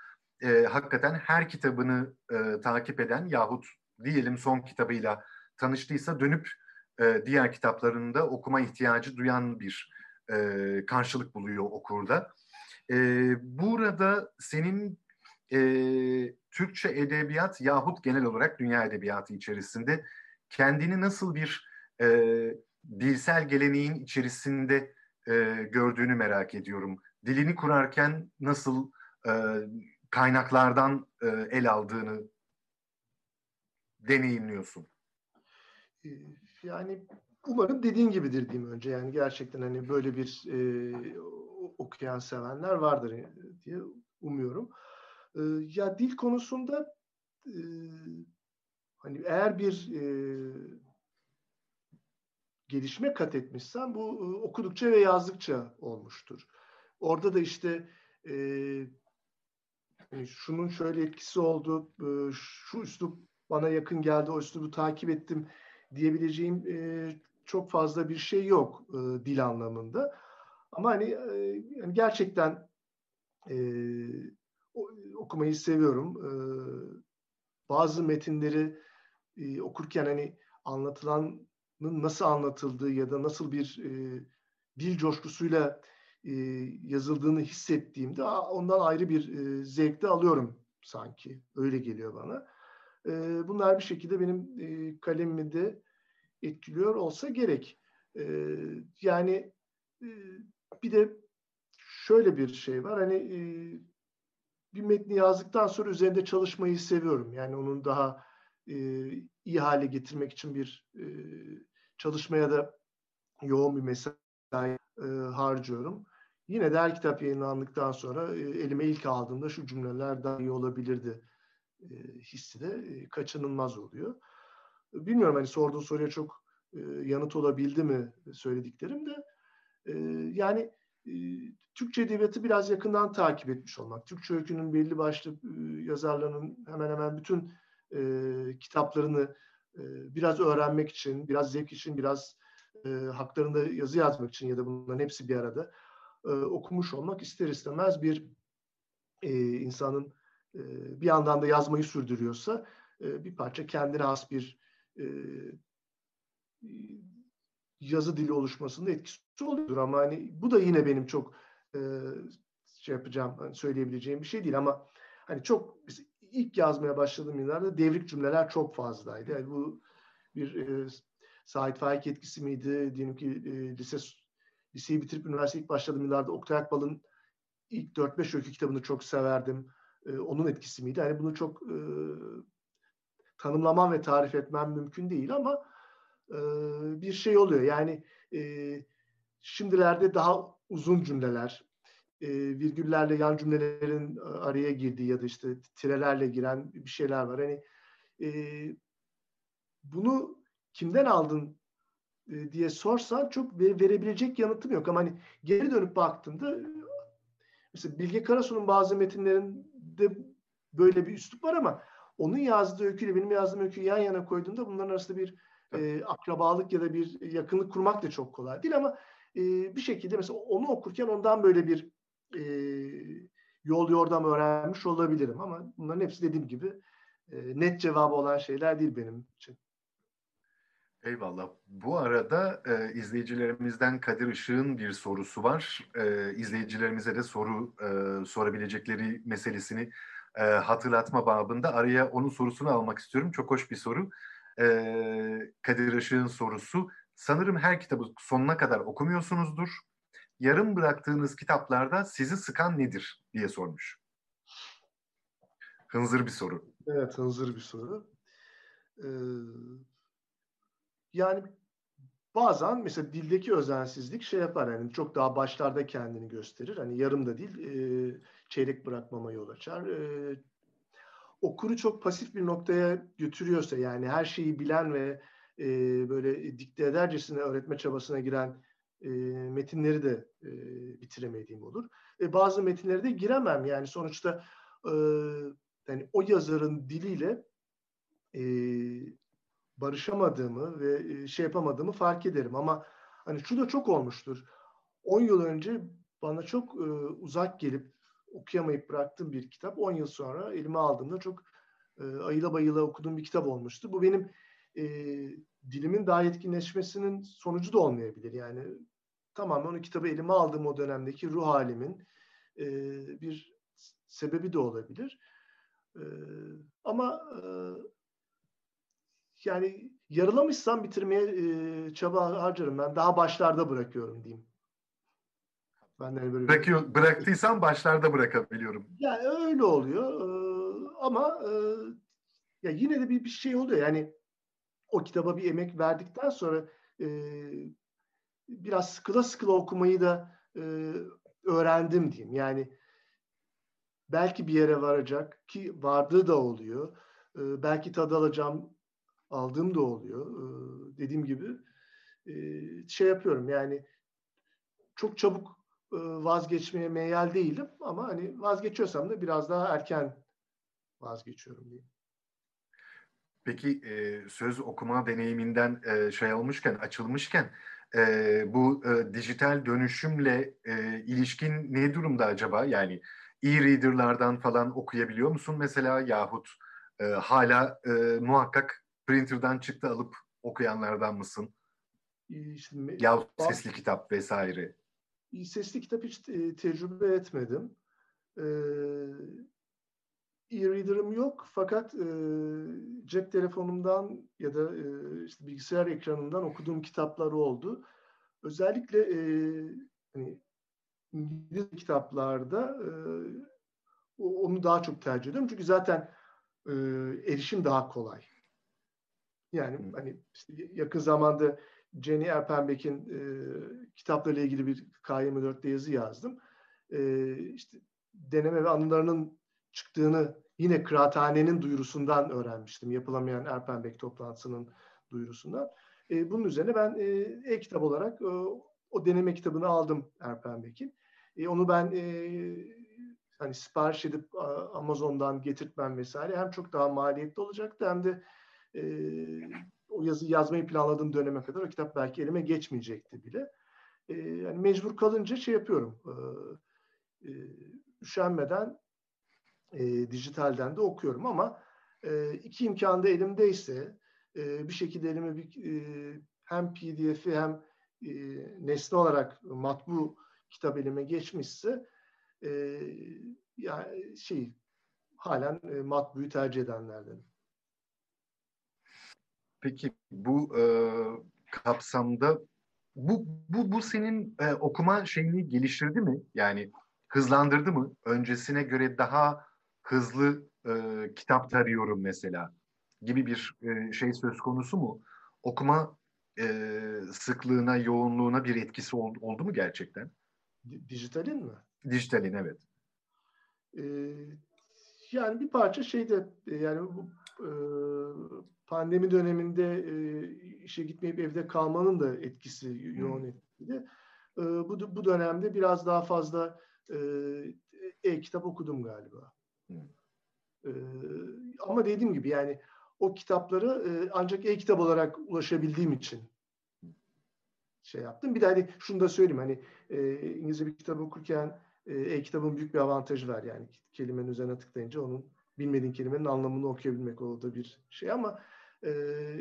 S2: e, hakikaten her kitabını e, takip eden yahut diyelim son kitabıyla tanıştıysa dönüp e, diğer kitaplarında okuma ihtiyacı duyan bir e, karşılık buluyor okurda. E, burada senin e, Türkçe edebiyat yahut genel olarak dünya edebiyatı içerisinde kendini nasıl bir e, dilsel geleneğin içerisinde e, gördüğünü merak ediyorum. Dilini kurarken nasıl e, kaynaklardan e, el aldığını deneyimliyorsun?
S3: Yani umarım dediğin gibidir diyeyim önce. Yani gerçekten hani böyle bir e, okuyan sevenler vardır diye umuyorum. E, ya dil konusunda e, hani eğer bir e, gelişme kat etmişsen bu e, okudukça ve yazdıkça olmuştur. Orada da işte e, hani şunun şöyle etkisi oldu, e, şu üslup bana yakın geldi, o üslubu takip ettim diyebileceğim e, çok fazla bir şey yok e, dil anlamında. Ama hani e, gerçekten e, okumayı seviyorum. E, bazı metinleri e, okurken hani anlatılanın nasıl anlatıldığı ya da nasıl bir e, dil coşkusuyla e, yazıldığını hissettiğimde ondan ayrı bir e, zevk de alıyorum sanki. Öyle geliyor bana. E, bunlar bir şekilde benim e, kalemimi de etkiliyor olsa gerek. E, yani e, bir de şöyle bir şey var. Hani e, bir metni yazdıktan sonra üzerinde çalışmayı seviyorum. Yani onun daha e, iyi hale getirmek için bir e, çalışmaya da yoğun bir mesai e, harcıyorum. Yine de her kitap yayınlandıktan sonra e, elime ilk aldığımda şu cümleler daha iyi olabilirdi e, hissi de e, kaçınılmaz oluyor. Bilmiyorum hani sorduğun soruya çok e, yanıt olabildi mi söylediklerim de. Yani Türkçe edebiyatı biraz yakından takip etmiş olmak. Türkçe öykünün belli başlı yazarlarının hemen hemen bütün kitaplarını biraz öğrenmek için, biraz zevk için, biraz haklarında yazı yazmak için ya da bunların hepsi bir arada okumuş olmak ister istemez bir insanın bir yandan da yazmayı sürdürüyorsa e, bir parça kendine has bir e, yazı dili oluşmasında etkisi oluyordur ama hani bu da yine benim çok e, şey yapacağım hani söyleyebileceğim bir şey değil ama hani çok ilk yazmaya başladığım yıllarda devrik cümleler çok fazlaydı. Yani bu bir e, Sait Faik etkisi miydi? Diyelim ki e, lise liseyi bitirip üniversiteye ilk başladığım yıllarda Oktay Akbal'ın ilk 4-5 öykü kitabını çok severdim. E, onun etkisi miydi? Yani bunu çok e, tanımlamam ve tarif etmem mümkün değil ama e, bir şey oluyor. Yani e, şimdilerde daha uzun cümleler, e, virgüllerle yan cümlelerin araya girdiği ya da işte tirelerle giren bir şeyler var. Hani e, bunu kimden aldın e, diye sorsan çok verebilecek yanıtım yok. Ama hani geri dönüp baktığımda mesela Bilge Karasu'nun bazı metinlerinde böyle bir üslup var ama onun yazdığı öyküyle benim yazdığım öyküyü yan yana koyduğunda bunların arasında bir e, akrabalık ya da bir yakınlık kurmak da çok kolay değil ama e, bir şekilde mesela onu okurken ondan böyle bir e, yol yordam öğrenmiş olabilirim ama bunların hepsi dediğim gibi e, net cevabı olan şeyler değil benim için.
S2: Eyvallah. Bu arada e, izleyicilerimizden Kadir Işık'ın bir sorusu var. E, izleyicilerimize de soru e, sorabilecekleri meselesini e, hatırlatma babında araya onun sorusunu almak istiyorum. Çok hoş bir soru. E, Kadir Işık'ın sorusu. Sanırım her kitabı sonuna kadar okumuyorsunuzdur. Yarım bıraktığınız kitaplarda sizi sıkan nedir diye sormuş. Hınzır bir soru.
S3: Evet, hınzır bir soru. Ee, yani bazen mesela dildeki özensizlik şey yapar yani çok daha başlarda kendini gösterir. Hani yarım da değil e, çeyrek bırakmama yol açar. E, okuru çok pasif bir noktaya götürüyorsa yani her şeyi bilen ve e, böyle dikte edercesine öğretme çabasına giren e, metinleri de e, bitiremediğim olur. Ve bazı metinleri de giremem yani sonuçta e, yani o yazarın diliyle e, barışamadığımı ve şey yapamadığımı fark ederim. Ama hani şu da çok olmuştur. 10 yıl önce bana çok e, uzak gelip okuyamayıp bıraktığım bir kitap 10 yıl sonra elime aldığımda çok e, ayıla bayıla okuduğum bir kitap olmuştu. Bu benim e, dilimin daha yetkinleşmesinin sonucu da olmayabilir. Yani tamamen o kitabı elime aldığım o dönemdeki ruh halimin e, bir sebebi de olabilir. E, ama e, yani yarılamışsam bitirmeye e, çaba harcarım. Ben daha başlarda bırakıyorum diyeyim.
S2: Ben de böyle Bırakıyor, bir... bıraktıysan başlarda bırakabiliyorum.
S3: Yani öyle oluyor. Ee, ama e, ya yine de bir, bir şey oluyor. Yani o kitaba bir emek verdikten sonra e, biraz sıkıla sıkıla okumayı da e, öğrendim diyeyim. Yani belki bir yere varacak ki vardığı da oluyor. E, belki tad alacağım aldığım da oluyor. E, dediğim gibi e, şey yapıyorum yani çok çabuk e, vazgeçmeye meyil değilim ama hani vazgeçiyorsam da biraz daha erken vazgeçiyorum diyeyim.
S2: Peki e, söz okuma deneyiminden e, şey olmuşken, açılmışken e, bu e, dijital dönüşümle e, ilişkin ne durumda acaba? Yani e-reader'lardan falan okuyabiliyor musun mesela yahut e, hala e, muhakkak printer'dan çıktı alıp okuyanlardan mısın? İşte, yahut sesli kitap vesaire.
S3: Sesli kitap hiç e, tecrübe etmedim. E, e-reader'ım yok fakat e, cep telefonumdan ya da e, işte bilgisayar ekranından okuduğum kitaplar oldu. Özellikle e, hani İngiliz kitaplarda e, onu daha çok tercih ediyorum. Çünkü zaten e, erişim daha kolay. Yani hani işte yakın zamanda Jenny Erpenbeck'in e, kitaplarıyla ilgili bir K24'te yazı yazdım. E, işte deneme ve anılarının çıktığını yine kıraathanenin duyurusundan öğrenmiştim. Yapılamayan Erpenbeck toplantısının duyurusundan. E, bunun üzerine ben e, e-kitap olarak e, o deneme kitabını aldım Erpenbeck'in. E, onu ben e, hani sipariş edip Amazon'dan getirtmem vesaire hem çok daha maliyetli olacaktı hem de e, o yazı yazmayı planladığım döneme kadar o kitap belki elime geçmeyecekti bile. E, yani mecbur kalınca şey yapıyorum. E, e, üşenmeden e, dijitalden de okuyorum ama e, iki imkan da elimdeyse e, bir şekilde elime bir e, hem PDF'i hem e, nesne olarak matbu kitap elime geçmişse e, yani şey halen e, matbuyu tercih edenlerden.
S2: Peki bu e, kapsamda bu bu bu senin e, okuma şeyini geliştirdi mi? Yani hızlandırdı mı? Öncesine göre daha hızlı e, kitap tarıyorum mesela gibi bir e, şey söz konusu mu? Okuma e, sıklığına, yoğunluğuna bir etkisi oldu, oldu mu gerçekten?
S3: Dijitalin mi?
S2: Dijitalin evet.
S3: Ee, yani bir parça şeyde yani bu e, pandemi döneminde e, işe gitmeyip evde kalmanın da etkisi yoğun etkili. E, bu bu dönemde biraz daha fazla e, e-kitap okudum galiba. E, ama dediğim gibi yani o kitapları e, ancak e-kitap olarak ulaşabildiğim için şey yaptım. Bir de hani şunu da söyleyeyim hani e, İngilizce bir kitap okurken e, e-kitabın büyük bir avantajı var yani kelimenin üzerine tıklayınca onun bilmediğin kelimenin anlamını okuyabilmek o da bir şey ama e,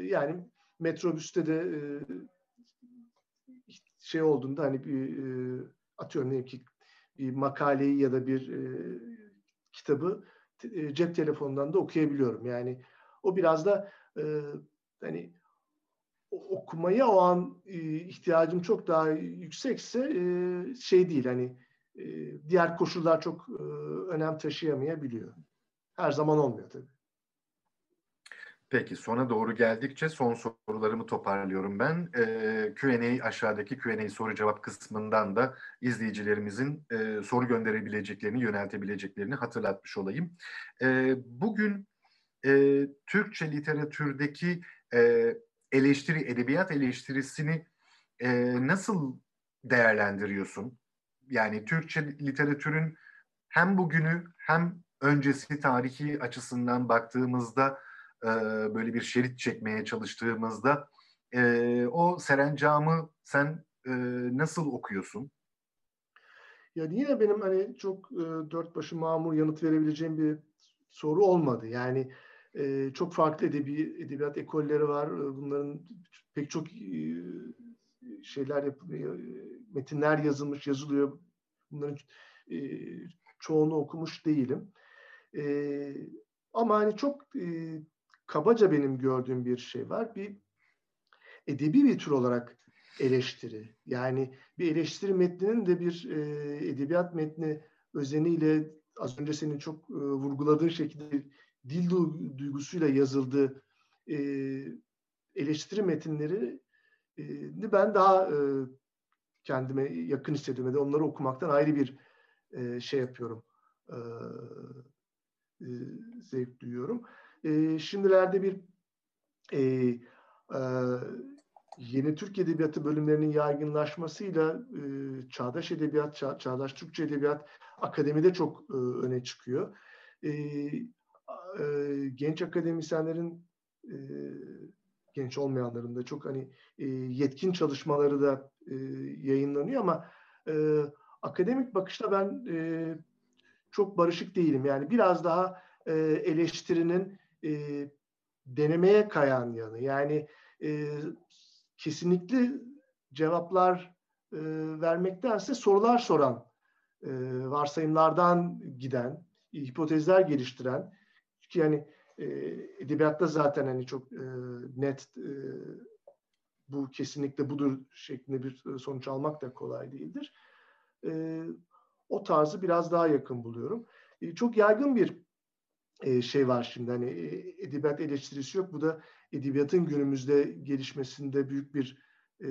S3: yani metrobüste de e, şey olduğunda hani bir e, atıyorum ne ki bir makaleyi ya da bir e, kitabı e, cep telefonundan da okuyabiliyorum. Yani o biraz da e, hani okumaya o an e, ihtiyacım çok daha yüksekse e, şey değil hani e, diğer koşullar çok e, önem taşıyamayabiliyor. Her zaman olmuyor tabii.
S2: Peki sona doğru geldikçe son sorularımı toparlıyorum ben. E, Q&A aşağıdaki Q&A soru cevap kısmından da izleyicilerimizin e, soru gönderebileceklerini, yöneltebileceklerini hatırlatmış olayım. E, bugün e, Türkçe literatürdeki e, eleştiri, edebiyat eleştirisini e, nasıl değerlendiriyorsun? Yani Türkçe literatürün hem bugünü hem öncesi tarihi açısından baktığımızda e, böyle bir şerit çekmeye çalıştığımızda e, o serencamı sen e, nasıl okuyorsun?
S3: Yani yine benim hani çok e, dört başı mamur yanıt verebileceğim bir soru olmadı. Yani e, çok farklı edebi, edebiyat ekolleri var. Bunların pek çok e, şeyler yapılıyor, metinler yazılmış, yazılıyor. Bunların e, çoğunu okumuş değilim. E, ama hani çok e, kabaca benim gördüğüm bir şey var. Bir edebi bir tür olarak eleştiri. Yani bir eleştiri metninin de bir e, edebiyat metni özeniyle az önce senin çok e, vurguladığın şekilde dil duygusuyla yazıldığı e, eleştiri metinleri e, ben daha e, kendime yakın hissediyorum. Ya onları okumaktan ayrı bir e, şey yapıyorum. E, e, zevk duyuyorum. E, şimdilerde bir e, e, yeni Türk Edebiyatı bölümlerinin yaygınlaşmasıyla e, Çağdaş Edebiyat, Ça Çağdaş Türkçe Edebiyat Akademide çok e, öne çıkıyor. E, e, genç akademisyenlerin e, genç olmayanların da çok hani e, yetkin çalışmaları da e, yayınlanıyor ama e, akademik bakışta ben e, çok barışık değilim. Yani biraz daha e, eleştirinin e, denemeye kayan yanı. Yani e, kesinlikle cevaplar e, vermektense sorular soran, e, varsayımlardan giden, hipotezler geliştiren, yani e, edebiyatta zaten hani çok e, net e, bu kesinlikle budur şeklinde bir sonuç almak da kolay değildir. E, o tarzı biraz daha yakın buluyorum. E, çok yaygın bir e, şey var şimdi hani e, edebiyat eleştirisi yok. Bu da edebiyatın günümüzde gelişmesinde büyük bir e,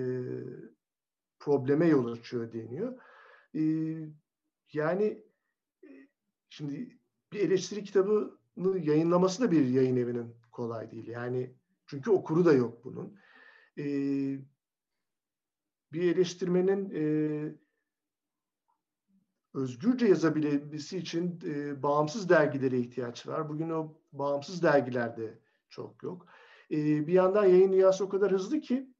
S3: probleme yol açıyor deniyor. E, yani e, şimdi bir eleştiri kitabını yayınlaması da bir yayın evinin kolay değil. Yani çünkü okuru da yok bunun. E, bir eleştirmenin e, özgürce yazabilmesi için e, bağımsız dergilere ihtiyaç var. Bugün o bağımsız dergilerde çok yok. E, bir yandan yayın dünyası o kadar hızlı ki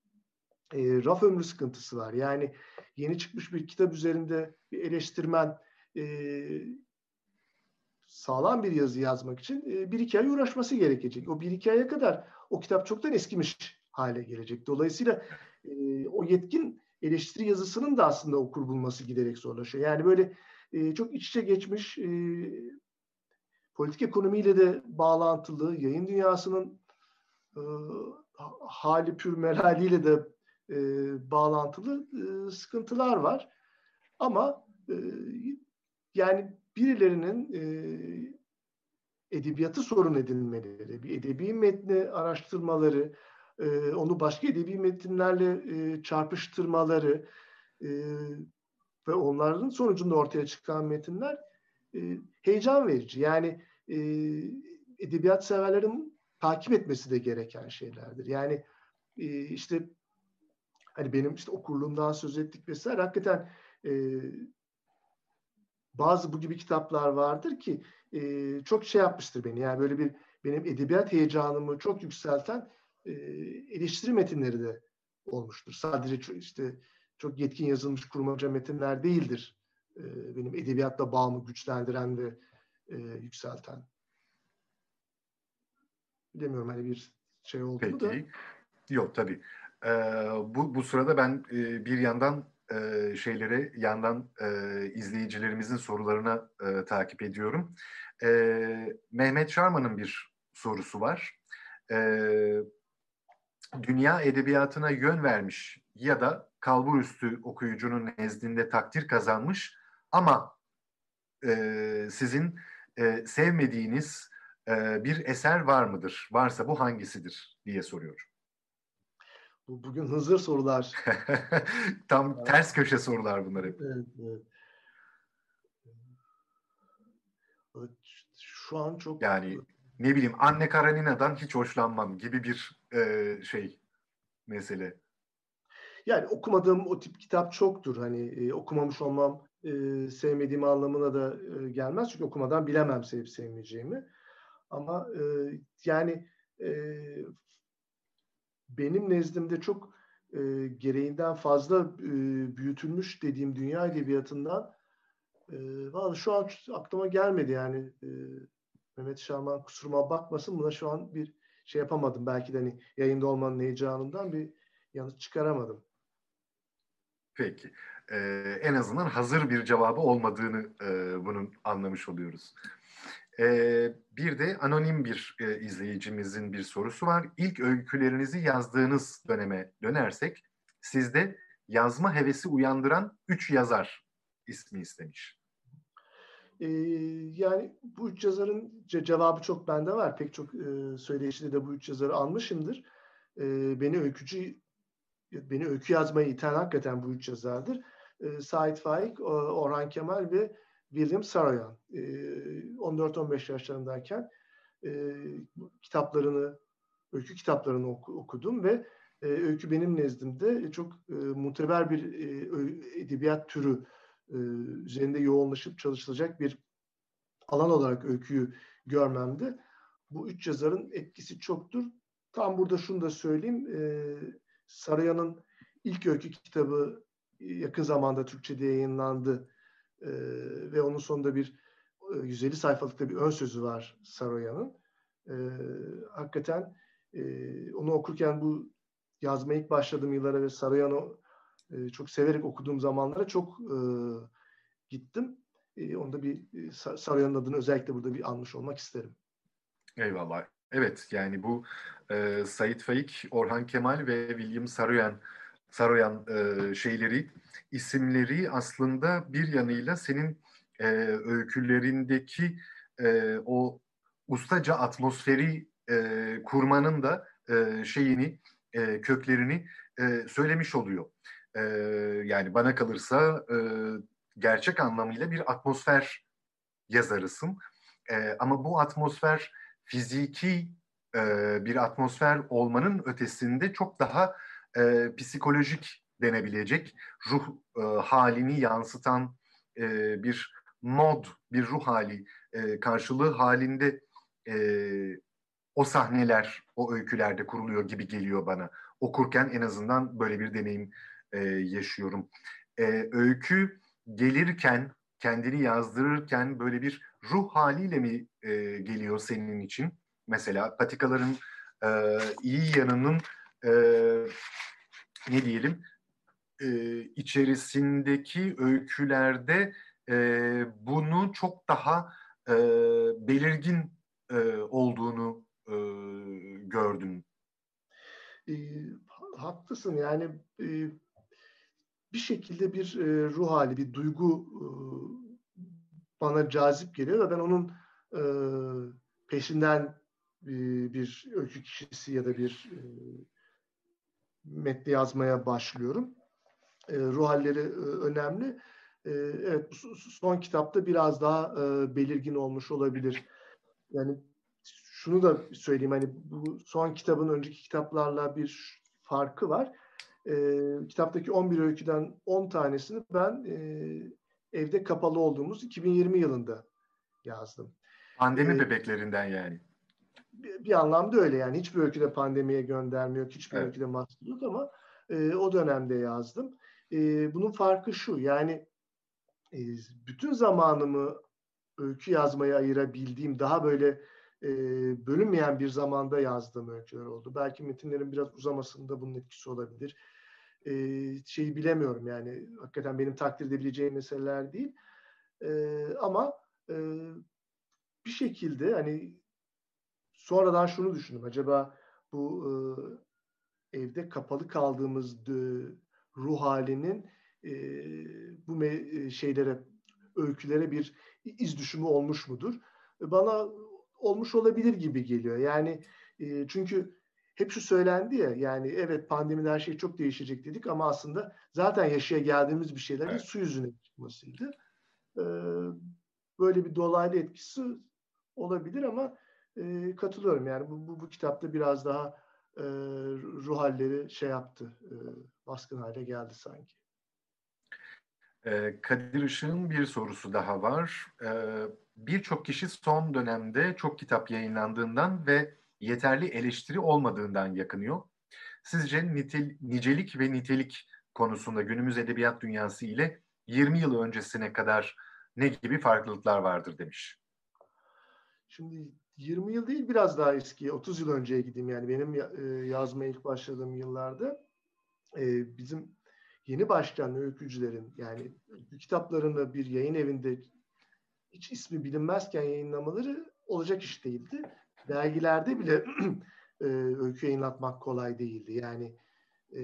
S3: e, raf ömrü sıkıntısı var. Yani yeni çıkmış bir kitap üzerinde bir eleştirmen e, sağlam bir yazı yazmak için e, bir iki ay uğraşması gerekecek. O bir iki aya kadar o kitap çoktan eskimiş hale gelecek. Dolayısıyla e, o yetkin eleştiri yazısının da aslında okur bulması giderek zorlaşıyor. Yani böyle e, çok iç içe geçmiş e, politik ekonomiyle de bağlantılı, yayın dünyasının e, hali pür melaliyle de e, bağlantılı e, sıkıntılar var. Ama e, yani birilerinin e, edebiyatı sorun edinmeleri, bir edebi metni araştırmaları, e, onu başka edebi metinlerle e, çarpıştırmaları e, ve onların sonucunda ortaya çıkan metinler e, heyecan verici. Yani edebiyat severlerin takip etmesi de gereken şeylerdir. Yani işte hani benim işte okurluğumdan söz ettik vesaire hakikaten e, bazı bu gibi kitaplar vardır ki e, çok şey yapmıştır beni. Yani böyle bir benim edebiyat heyecanımı çok yükselten e, eleştiri metinleri de olmuştur. Sadece çok, işte çok yetkin yazılmış kurmaca metinler değildir. E, benim edebiyatla bağımı güçlendiren ve e, yükselten. Bilemiyorum hani bir şey oldu Peki. mu da.
S2: Yok tabii. Ee, bu, bu sırada ben e, bir yandan e, şeyleri yandan e, izleyicilerimizin sorularına e, takip ediyorum. E, Mehmet Şarman'ın bir sorusu var. E, dünya edebiyatına yön vermiş ya da kalbur üstü okuyucunun nezdinde takdir kazanmış ama e, sizin e, sevmediğiniz e, bir eser var mıdır? Varsa bu hangisidir diye soruyorum.
S3: Bu bugün hızır sorular. <laughs>
S2: Tam evet. ters köşe sorular bunlar hep.
S3: Evet, evet. Şu an çok
S2: yani ne bileyim Anne Karenina'dan hiç hoşlanmam gibi bir e, şey mesele.
S3: Yani okumadığım o tip kitap çoktur. Hani e, okumamış olmam e, sevmediğim anlamına da e, gelmez. Çünkü okumadan bilemem sevip sevmeyeceğimi. Ama e, yani e, benim nezdimde çok e, gereğinden fazla e, büyütülmüş dediğim dünya edebiyatından e, şu an aklıma gelmedi yani e, Mehmet Şarman kusuruma bakmasın buna şu an bir şey yapamadım. Belki de hani yayında olmanın heyecanından bir yanıt çıkaramadım.
S2: Peki. Ee, en azından hazır bir cevabı olmadığını e, bunun anlamış oluyoruz. Ee, bir de anonim bir e, izleyicimizin bir sorusu var. İlk öykülerinizi yazdığınız döneme dönersek sizde yazma hevesi uyandıran üç yazar ismi istemiş.
S3: Ee, yani bu üç yazarın ce- cevabı çok bende var. Pek çok e, söyleşide de bu üç yazarı almışımdır. E, beni öykücü beni öykü yazmaya iten hakikaten bu üç yazardır. E, Sait Faik, Orhan Kemal ve William Saroyan. E, 14-15 yaşlarındayken e, kitaplarını, öykü kitaplarını oku, okudum ve e, öykü benim nezdimde çok e, muteber bir e, edebiyat türü e, üzerinde yoğunlaşıp çalışılacak bir alan olarak öyküyü görmemde bu üç yazarın etkisi çoktur. tam burada şunu da söyleyeyim. E, Saraya'nın ilk öykü kitabı yakın zamanda Türkçe'de yayınlandı. E, ve onun sonunda bir 150 sayfalıkta bir ön sözü var Saroya'nın. E, hakikaten e, onu okurken bu yazmaya ilk başladığım yıllara ve Saroyan'ı e, çok severek okuduğum zamanlara çok e, gittim. E, onda bir e, Saroyan'ın adını özellikle burada bir anmış olmak isterim.
S2: Eyvallah. Evet yani bu e, Sait Faik, Orhan Kemal ve William Saroyan Saroyan e, şeyleri, isimleri aslında bir yanıyla senin e, öykülerindeki e, o ustaca atmosferi e, kurmanın da e, şeyini, e, köklerini e, söylemiş oluyor. E, yani bana kalırsa e, gerçek anlamıyla bir atmosfer yazarısın. E, ama bu atmosfer fiziki e, bir atmosfer olmanın ötesinde çok daha e, psikolojik denebilecek ruh e, halini yansıtan e, bir mod, bir ruh hali e, karşılığı halinde e, o sahneler, o öykülerde kuruluyor gibi geliyor bana. Okurken en azından böyle bir deneyim e, yaşıyorum. E, öykü gelirken, kendini yazdırırken böyle bir ruh haliyle mi e, geliyor senin için? Mesela patikaların e, iyi yanının e, ne diyelim e, içerisindeki öykülerde e, bunu çok daha e, belirgin e, olduğunu e, gördüm.
S3: E, haklısın yani e, bir şekilde bir e, ruh hali, bir duygu e, bana cazip geliyor ve ben onun e, peşinden e, bir öykü kişisi ya da bir e, metni yazmaya başlıyorum. E, ruh halleri e, önemli. E, evet, son kitapta biraz daha e, belirgin olmuş olabilir. Yani şunu da söyleyeyim hani bu son kitabın önceki kitaplarla bir farkı var. E, kitaptaki 11 öyküden 10 tanesini ben e, evde kapalı olduğumuz 2020 yılında yazdım.
S2: Pandemi ee, bebeklerinden yani.
S3: Bir, bir anlamda öyle yani. Hiçbir öyküde pandemiye göndermiyor, hiçbir evet. öyküde maske yok ama e, o dönemde yazdım. E, bunun farkı şu yani e, bütün zamanımı öykü yazmaya ayırabildiğim daha böyle e, bölünmeyen bir zamanda yazdığım öyküler oldu. Belki metinlerin biraz uzamasında bunun etkisi olabilir. E, şeyi bilemiyorum yani hakikaten benim takdir edebileceğim meseleler değil. E, ama e, bir şekilde hani sonradan şunu düşündüm. Acaba bu e, evde kapalı kaldığımız de, ruh halinin e, bu me- şeylere, öykülere bir iz düşümü olmuş mudur? Bana olmuş olabilir gibi geliyor. Yani e, çünkü hep şu söylendi ya yani evet pandemide her şey çok değişecek dedik ama aslında zaten yaşaya geldiğimiz bir şeylerin evet. su yüzüne çıkmasıydı. Ee, böyle bir dolaylı etkisi olabilir ama e, katılıyorum yani bu, bu, bu kitapta biraz daha e, ruh halleri şey yaptı, e, baskın hale geldi sanki.
S2: Kadir Işık'ın bir sorusu daha var. Birçok kişi son dönemde çok kitap yayınlandığından ve yeterli eleştiri olmadığından yakınıyor. Sizce nitel, nicelik ve nitelik konusunda günümüz edebiyat dünyası ile 20 yıl öncesine kadar ne gibi farklılıklar vardır demiş.
S3: Şimdi 20 yıl değil biraz daha eski, 30 yıl önceye gideyim yani benim yazmaya ilk başladığım yıllarda bizim yeni başlayan öykücülerin yani kitaplarını bir yayın evinde hiç ismi bilinmezken yayınlamaları olacak iş değildi. Dergilerde bile <clears throat> e, öykü yayınlatmak kolay değildi. Yani e,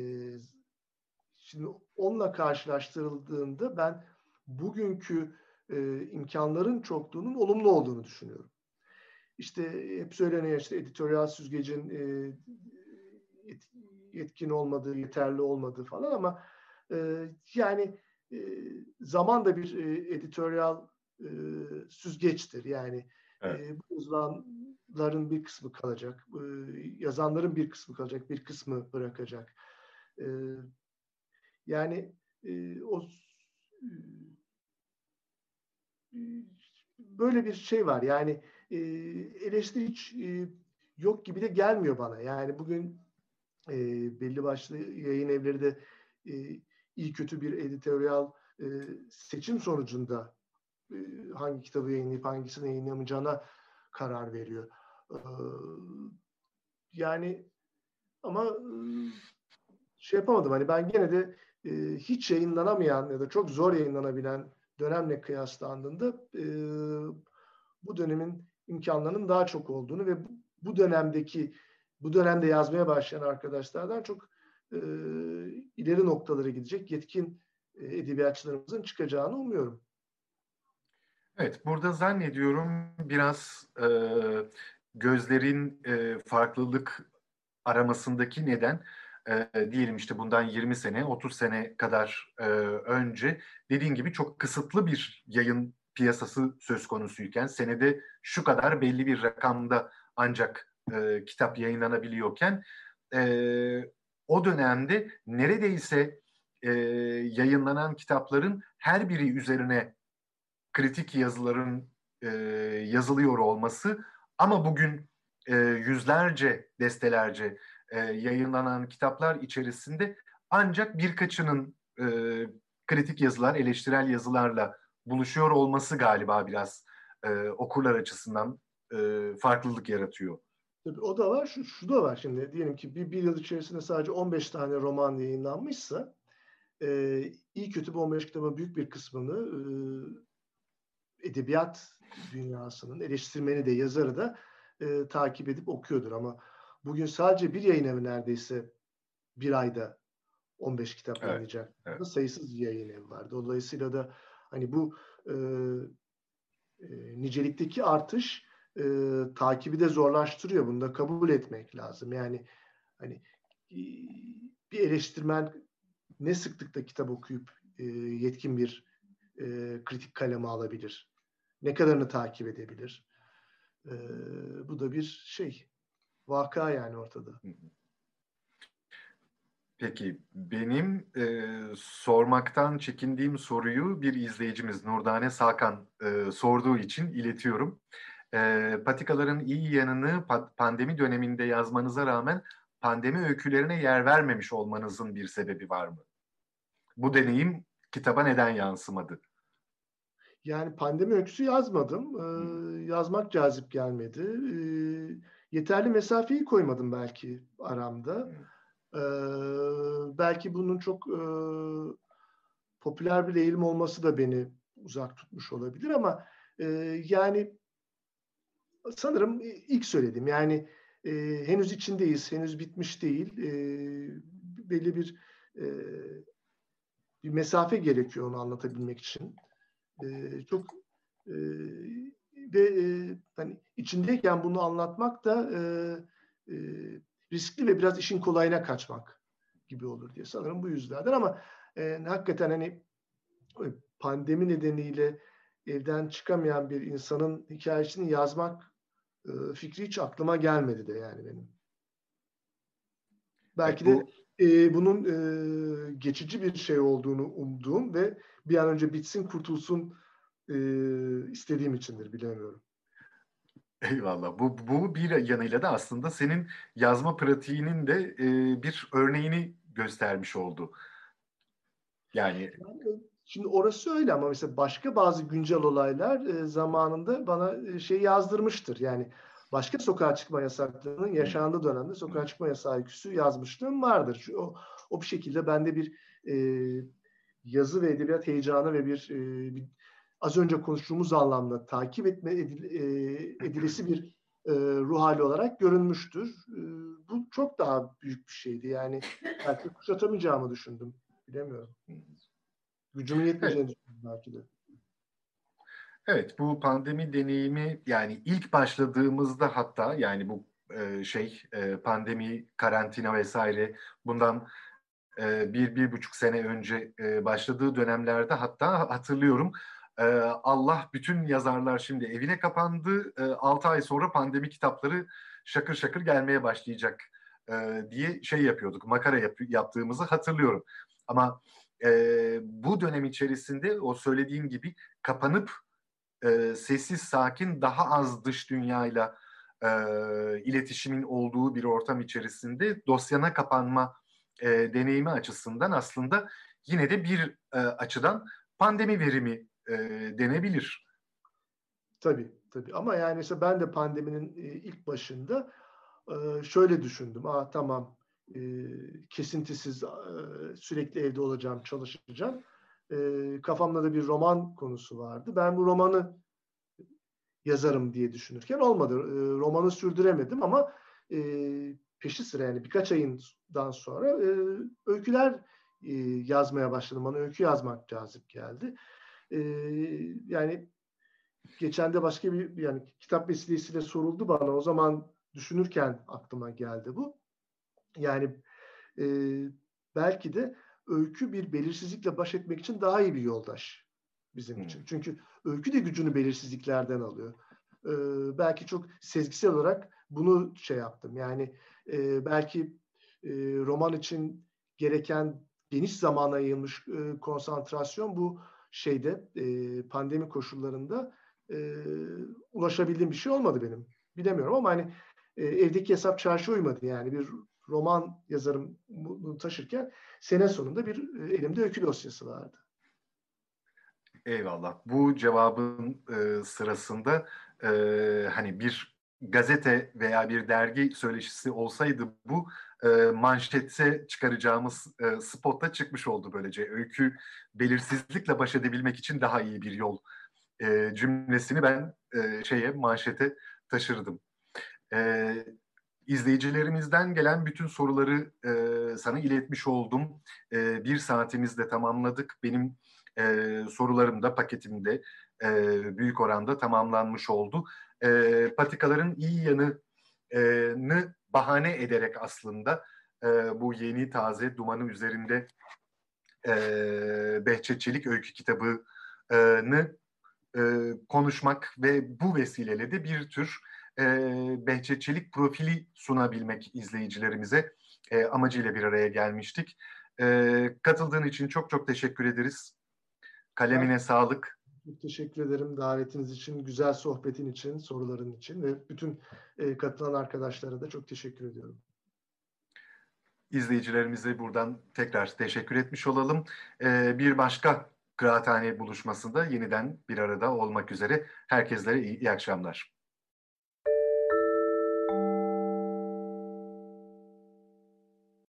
S3: şimdi onunla karşılaştırıldığında ben bugünkü e, imkanların çokluğunun olumlu olduğunu düşünüyorum. İşte hep söyleniyor işte editoryal süzgecin e, yetkin olmadığı, yeterli olmadığı falan ama e, yani e, zaman da bir e, editoryal e, süzgeçtir. Yani evet. e, bu yazılanların bir kısmı kalacak, e, yazanların bir kısmı kalacak, bir kısmı bırakacak. E, yani e, o e, böyle bir şey var. Yani e, eleştiri hiç e, yok gibi de gelmiyor bana. Yani bugün e, belli başlı yayın evleri de e, iyi kötü bir editoryal e, seçim sonucunda e, hangi kitabı yayınlayıp hangisini yayınlamayacağına karar veriyor. E, yani ama e, şey yapamadım hani ben gene de e, hiç yayınlanamayan ya da çok zor yayınlanabilen dönemle kıyaslandığında e, bu dönemin imkanlarının daha çok olduğunu ve bu dönemdeki bu dönemde yazmaya başlayan arkadaşlardan çok e, ileri noktalara gidecek yetkin e, edebiyatçılarımızın çıkacağını umuyorum.
S2: Evet, burada zannediyorum biraz e, gözlerin e, farklılık aramasındaki neden e, diyelim işte bundan 20 sene, 30 sene kadar e, önce dediğin gibi çok kısıtlı bir yayın piyasası söz konusuyken senede şu kadar belli bir rakamda ancak e, kitap yayınlanabiliyorken e, o dönemde neredeyse e, yayınlanan kitapların her biri üzerine kritik yazıların e, yazılıyor olması ama bugün e, yüzlerce, destelerce e, yayınlanan kitaplar içerisinde ancak birkaçının e, kritik yazılar, eleştirel yazılarla buluşuyor olması galiba biraz e, okurlar açısından e, farklılık yaratıyor.
S3: Tabii o da var. Şu, şu da var şimdi. Diyelim ki bir, bir yıl içerisinde sadece 15 tane roman yayınlanmışsa e, iyi kötü bu 15 kitabın büyük bir kısmını e, edebiyat dünyasının eleştirmeni de yazarı da e, takip edip okuyordur. Ama bugün sadece bir yayın evi neredeyse bir ayda 15 kitap evet, yayınlayacak. Evet. Sayısız yayın evi var. Dolayısıyla da hani bu e, e, nicelikteki artış e, takibi de zorlaştırıyor. Bunu da kabul etmek lazım. Yani hani e, bir eleştirmen ne sıklıkta kitap okuyup e, yetkin bir e, kritik kaleme alabilir? Ne kadarını takip edebilir? E, bu da bir şey. Vaka yani ortada.
S2: Peki benim e, sormaktan çekindiğim soruyu bir izleyicimiz Nurdane Salkan e, sorduğu için iletiyorum. E, patikaların iyi yanını pandemi döneminde yazmanıza rağmen pandemi öykülerine yer vermemiş olmanızın bir sebebi var mı? Bu deneyim kitaba neden yansımadı?
S3: Yani pandemi öyküsü yazmadım. Ee, yazmak cazip gelmedi. Ee, yeterli mesafeyi koymadım belki aramda. Ee, belki bunun çok e, popüler bir eğilim olması da beni uzak tutmuş olabilir ama e, yani sanırım ilk söyledim. Yani e, henüz içindeyiz, henüz bitmiş değil. E, belli bir e, bir mesafe gerekiyor onu anlatabilmek için. E, çok e, ve e, hani içindeyken bunu anlatmak da e, e, riskli ve biraz işin kolayına kaçmak gibi olur diye sanırım bu yüzlerden ama e, hakikaten hani pandemi nedeniyle evden çıkamayan bir insanın hikayesini yazmak e, fikri hiç aklıma gelmedi de yani benim. Belki de e, bunun e, geçici bir şey olduğunu umduğum ve bir an önce bitsin kurtulsun e, istediğim içindir bilemiyorum.
S2: Eyvallah. Bu, bu bir yanıyla da aslında senin yazma pratiğinin de e, bir örneğini göstermiş oldu. Yani
S3: Şimdi orası öyle ama mesela başka bazı güncel olaylar e, zamanında bana e, şey yazdırmıştır. Yani başka sokağa çıkma yasaklarının yaşandığı dönemde sokağa çıkma yasağı öyküsü yazmışlığım vardır. Şu, o, o bir şekilde bende bir e, yazı ve edebiyat heyecanı ve bir, e, bir az önce konuştuğumuz anlamda takip etme edil, e, edilesi bir e, ruh hali olarak görünmüştür. E, bu çok daha büyük bir şeydi. Yani <laughs> belki kuşatamayacağımı düşündüm. Bilemiyorum. Gücümün yetmeyeceğini düşündüm belki de.
S2: Evet bu pandemi deneyimi yani ilk başladığımızda hatta yani bu e, şey e, pandemi karantina vesaire bundan e, bir bir buçuk sene önce e, başladığı dönemlerde hatta hatırlıyorum e, Allah bütün yazarlar şimdi evine kapandı e, 6 ay sonra pandemi kitapları şakır şakır gelmeye başlayacak e, diye şey yapıyorduk makara yap, yaptığımızı hatırlıyorum ama e, bu dönem içerisinde o söylediğim gibi kapanıp e, sessiz sakin daha az dış dünyayla e, iletişimin olduğu bir ortam içerisinde dosyana kapanma e, deneyimi açısından aslında yine de bir e, açıdan pandemi verimi e, denebilir.
S3: Tabii tabii ama yani işte ben de pandeminin ilk başında şöyle düşündüm. Aa tamam e, kesintisiz e, sürekli evde olacağım, çalışacağım. E, kafamda da bir roman konusu vardı. Ben bu romanı yazarım diye düşünürken olmadı. E, romanı sürdüremedim ama e, peşi sıra yani birkaç ayından sonra e, öyküler e, yazmaya başladım. Bana öykü yazmak cazip geldi. E, yani geçen de başka bir yani kitap vesilesiyle soruldu bana. O zaman düşünürken aklıma geldi bu. Yani e, belki de öykü bir belirsizlikle baş etmek için daha iyi bir yoldaş bizim için. Hmm. Çünkü öykü de gücünü belirsizliklerden alıyor. Ee, belki çok sezgisel olarak bunu şey yaptım. Yani e, belki e, roman için gereken geniş zamana yayılmış e, konsantrasyon bu şeyde e, pandemi koşullarında e, ulaşabildiğim bir şey olmadı benim. Bilemiyorum ama hani e, evdeki hesap çarşı uymadı yani bir roman yazarım bunu taşırken sene sonunda bir e, elimde öykü dosyası vardı.
S2: Eyvallah. Bu cevabın e, sırasında e, hani bir gazete veya bir dergi söyleşisi olsaydı bu e, manşetse çıkaracağımız e, spotta çıkmış oldu böylece. Öykü belirsizlikle baş edebilmek için daha iyi bir yol e, cümlesini ben e, şeye manşete taşırdım. E, izleyicilerimizden gelen bütün soruları e, sana iletmiş oldum. E, bir saatimizde tamamladık. Benim e, sorularım da paketimde e, büyük oranda tamamlanmış oldu. E, patikaların iyi yanını bahane ederek aslında e, bu yeni taze dumanı üzerinde e, Behçetçilik öykü kitabını e, konuşmak ve bu vesileyle de bir tür e, Behçetçilik profili sunabilmek izleyicilerimize e, amacıyla bir araya gelmiştik. E, katıldığın için çok çok teşekkür ederiz. Kalemine ben, sağlık.
S3: Çok teşekkür ederim davetiniz için, güzel sohbetin için, soruların için ve bütün e, katılan arkadaşlara da çok teşekkür ediyorum.
S2: İzleyicilerimize buradan tekrar teşekkür etmiş olalım. E, bir başka Kıraathane buluşmasında yeniden bir arada olmak üzere. Herkeslere iyi, iyi akşamlar.